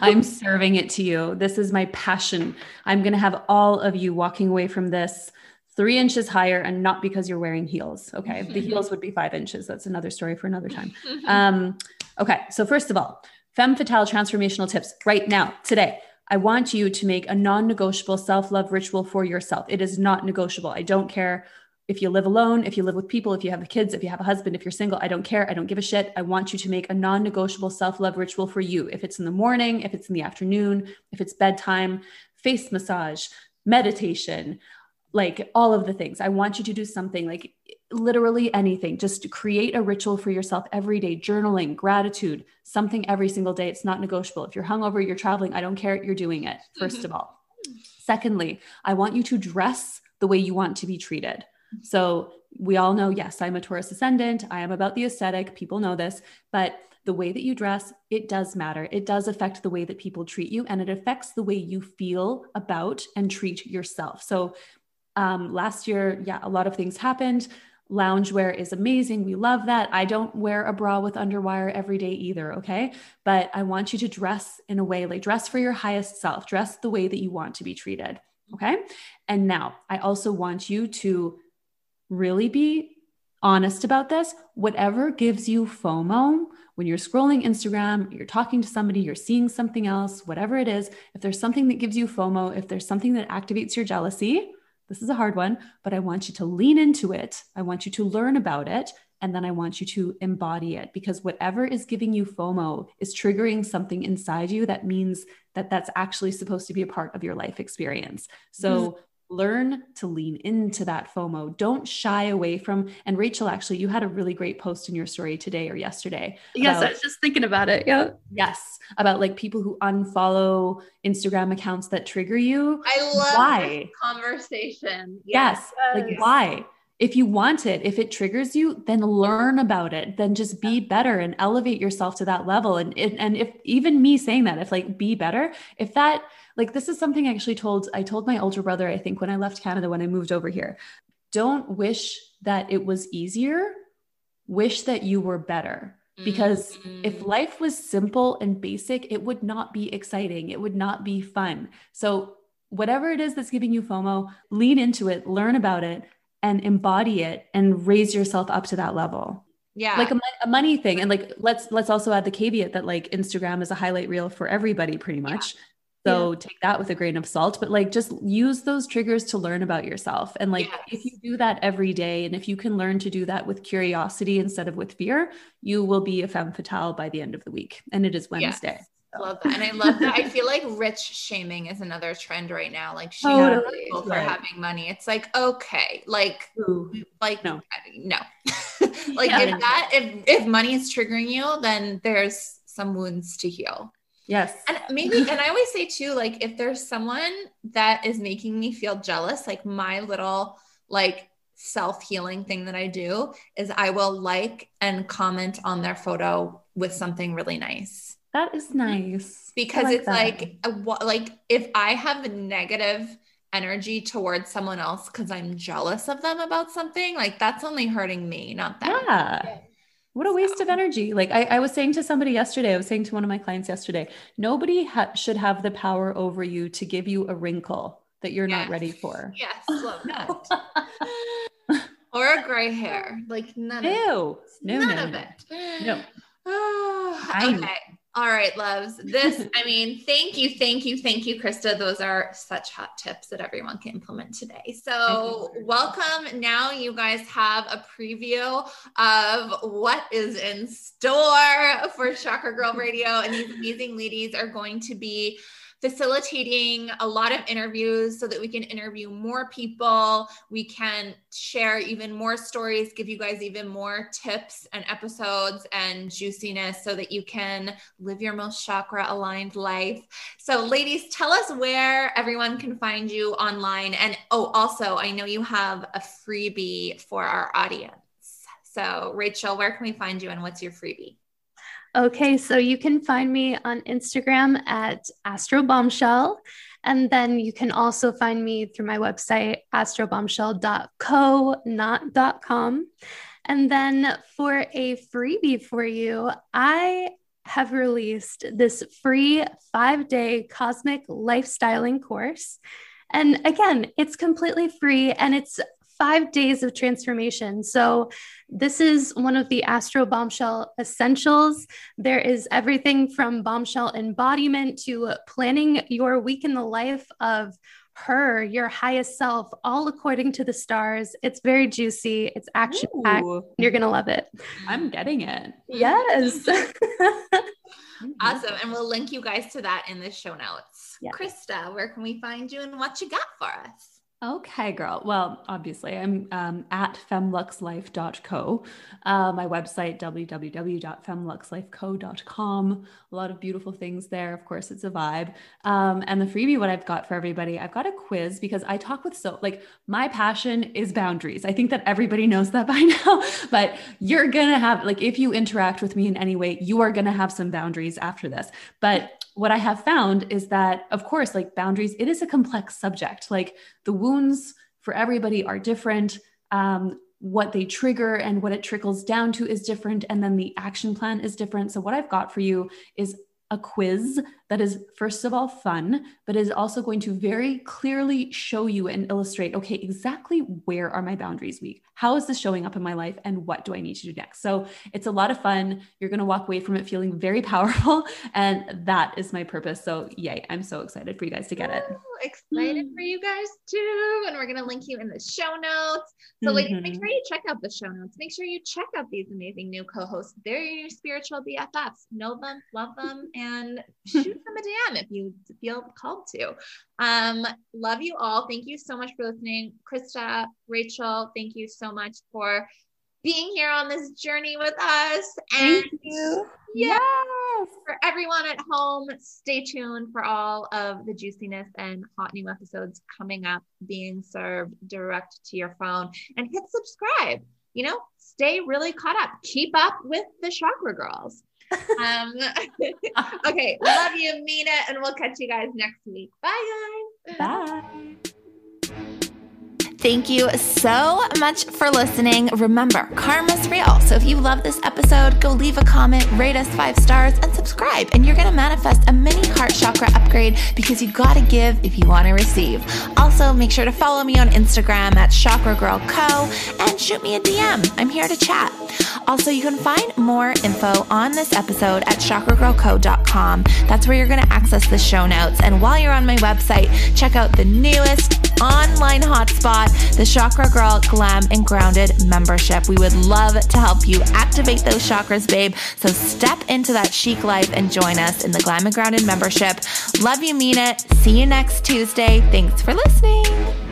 I'm serving it to you. This is my passion. I'm going to have all of you walking away from this three inches higher and not because you're wearing heels. Okay. The heels would be five inches. That's another story for another time. Um, okay. So, first of all, femme fatale transformational tips right now, today. I want you to make a non negotiable self love ritual for yourself. It is not negotiable. I don't care if you live alone, if you live with people, if you have kids, if you have a husband, if you're single, I don't care. I don't give a shit. I want you to make a non negotiable self love ritual for you. If it's in the morning, if it's in the afternoon, if it's bedtime, face massage, meditation, like all of the things. I want you to do something like literally anything. Just create a ritual for yourself every day, journaling, gratitude, something every single day. It's not negotiable. If you're hungover, you're traveling, I don't care, you're doing it, 1st mm-hmm. of all. Secondly, I want you to dress the way you want to be treated. So we all know, yes, I'm a Taurus ascendant. I am about the aesthetic. People know this, but the way that you dress, it does matter. It does affect the way that people treat you and it affects the way you feel about and treat yourself. So um, last year, yeah, a lot of things happened. Loungewear is amazing. We love that. I don't wear a bra with underwire every day either. Okay. But I want you to dress in a way like dress for your highest self, dress the way that you want to be treated. Okay. And now I also want you to really be honest about this. Whatever gives you FOMO when you're scrolling Instagram, you're talking to somebody, you're seeing something else, whatever it is, if there's something that gives you FOMO, if there's something that activates your jealousy, this is a hard one, but I want you to lean into it. I want you to learn about it. And then I want you to embody it because whatever is giving you FOMO is triggering something inside you that means that that's actually supposed to be a part of your life experience. So mm-hmm learn to lean into that FOMO. Don't shy away from. And Rachel, actually, you had a really great post in your story today or yesterday. Yes, about, I was just thinking about it. Yeah. Yes, about like people who unfollow Instagram accounts that trigger you. I love why conversation. Yes, yes, like why? If you want it, if it triggers you, then learn about it. Then just be better and elevate yourself to that level. And and if even me saying that, if like be better, if that like this is something I actually told I told my older brother I think when I left Canada when I moved over here. Don't wish that it was easier, wish that you were better. Because mm-hmm. if life was simple and basic, it would not be exciting. It would not be fun. So, whatever it is that's giving you FOMO, lean into it, learn about it, and embody it and raise yourself up to that level. yeah like a, a, money thing and like let's let's also add the caveat that like instagram is a highlight reel for everybody pretty much. So yeah. take that with a grain of salt but like just use those triggers to learn about yourself and like yes. if you do that every day and if you can learn to do that with curiosity instead of with fear you will be a femme fatale by the end of the week and it is wednesday yes. Love that. And I love that. I feel like rich shaming is another trend right now. Like shaming oh, people for right. having money. It's like, okay, like, Ooh, like no, no. like yeah. if that if if money is triggering you, then there's some wounds to heal. Yes. And maybe, and I always say too, like if there's someone that is making me feel jealous, like my little like self-healing thing that I do is I will like and comment on their photo with something really nice. That is nice. Because like it's that. like uh, a, like if I have a negative energy towards someone else because I'm jealous of them about something, like that's only hurting me, not them. Yeah. What a waste of energy. Like I, I, was saying to somebody yesterday, I was saying to one of my clients yesterday, nobody ha- should have the power over you to give you a wrinkle that you're yes. not ready for. Yes, love that. or a gray hair. Like none Ew. of it. No, none no, of no. it. No. okay. All right, loves. This, I mean, thank you, thank you, thank you, Krista. Those are such hot tips that everyone can implement today. So, welcome. Now, you guys have a preview of what is in store for Chakra Girl Radio. And these amazing ladies are going to be facilitating a lot of interviews so that we can interview more people. We can share even more stories, give you guys even more tips and episodes and juiciness so that you can live your most chakra aligned life. So, ladies, tell us where everyone can find you online. And oh, also, I know you have a freebie for our audience. So, Rachel, where can we find you and what's your freebie? Okay, so you can find me on Instagram at Astro Bombshell. And then you can also find me through my website, astrobombshell.co, not .com. And then for a freebie for you, I have released this free five day cosmic lifestyling course. And again, it's completely free and it's five days of transformation. So, this is one of the Astro Bombshell essentials. There is everything from bombshell embodiment to planning your week in the life of her, your highest self, all according to the stars. It's very juicy, it's action packed. You're going to love it. I'm getting it. Yes. Mm-hmm. awesome. And we'll link you guys to that in the show notes. Yeah. Krista, where can we find you and what you got for us? Okay, girl. Well, obviously, I'm um, at femluxlife.co. Uh, my website, www.femluxlifeco.com. A lot of beautiful things there. Of course, it's a vibe. Um, and the freebie, what I've got for everybody, I've got a quiz because I talk with so, like, my passion is boundaries. I think that everybody knows that by now, but you're going to have, like, if you interact with me in any way, you are going to have some boundaries after this. But what I have found is that, of course, like boundaries, it is a complex subject. Like the wounds for everybody are different. Um, what they trigger and what it trickles down to is different. And then the action plan is different. So, what I've got for you is a quiz that is, first of all, fun, but is also going to very clearly show you and illustrate okay, exactly where are my boundaries weak? How is this showing up in my life? And what do I need to do next? So it's a lot of fun. You're going to walk away from it feeling very powerful. And that is my purpose. So, yay, I'm so excited for you guys to get it. excited mm. for you guys too. And we're going to link you in the show notes. So, mm-hmm. ladies, make sure you check out the show notes. Make sure you check out these amazing new co hosts. They're your new spiritual BFFs. Know them, love them, and shoot them a DM if you feel called to. Um, love you all. Thank you so much for listening. Krista, Rachel, thank you so much for being here on this journey with us. And thank you. Yes. For everyone at home, stay tuned for all of the juiciness and hot new episodes coming up, being served direct to your phone. And hit subscribe. You know, stay really caught up. Keep up with the Chakra Girls. Um, okay, love you, it, and we'll catch you guys next week. Bye, guys. Bye. Thank you so much for listening. Remember, karma's real. So if you love this episode, go leave a comment, rate us five stars, and subscribe. And you're going to manifest a mini heart chakra upgrade because you got to give if you want to receive. Also, make sure to follow me on Instagram at Chakra Girl Co. and shoot me a DM. I'm here to chat. Also, you can find more info on this episode at chakragirlco.com. That's where you're going to access the show notes. And while you're on my website, check out the newest online hotspot, the Chakra Girl Glam and Grounded membership. We would love to help you activate those chakras, babe. So step into that chic life and join us in the Glam and Grounded membership. Love you, mean it. See you next Tuesday. Thanks for listening.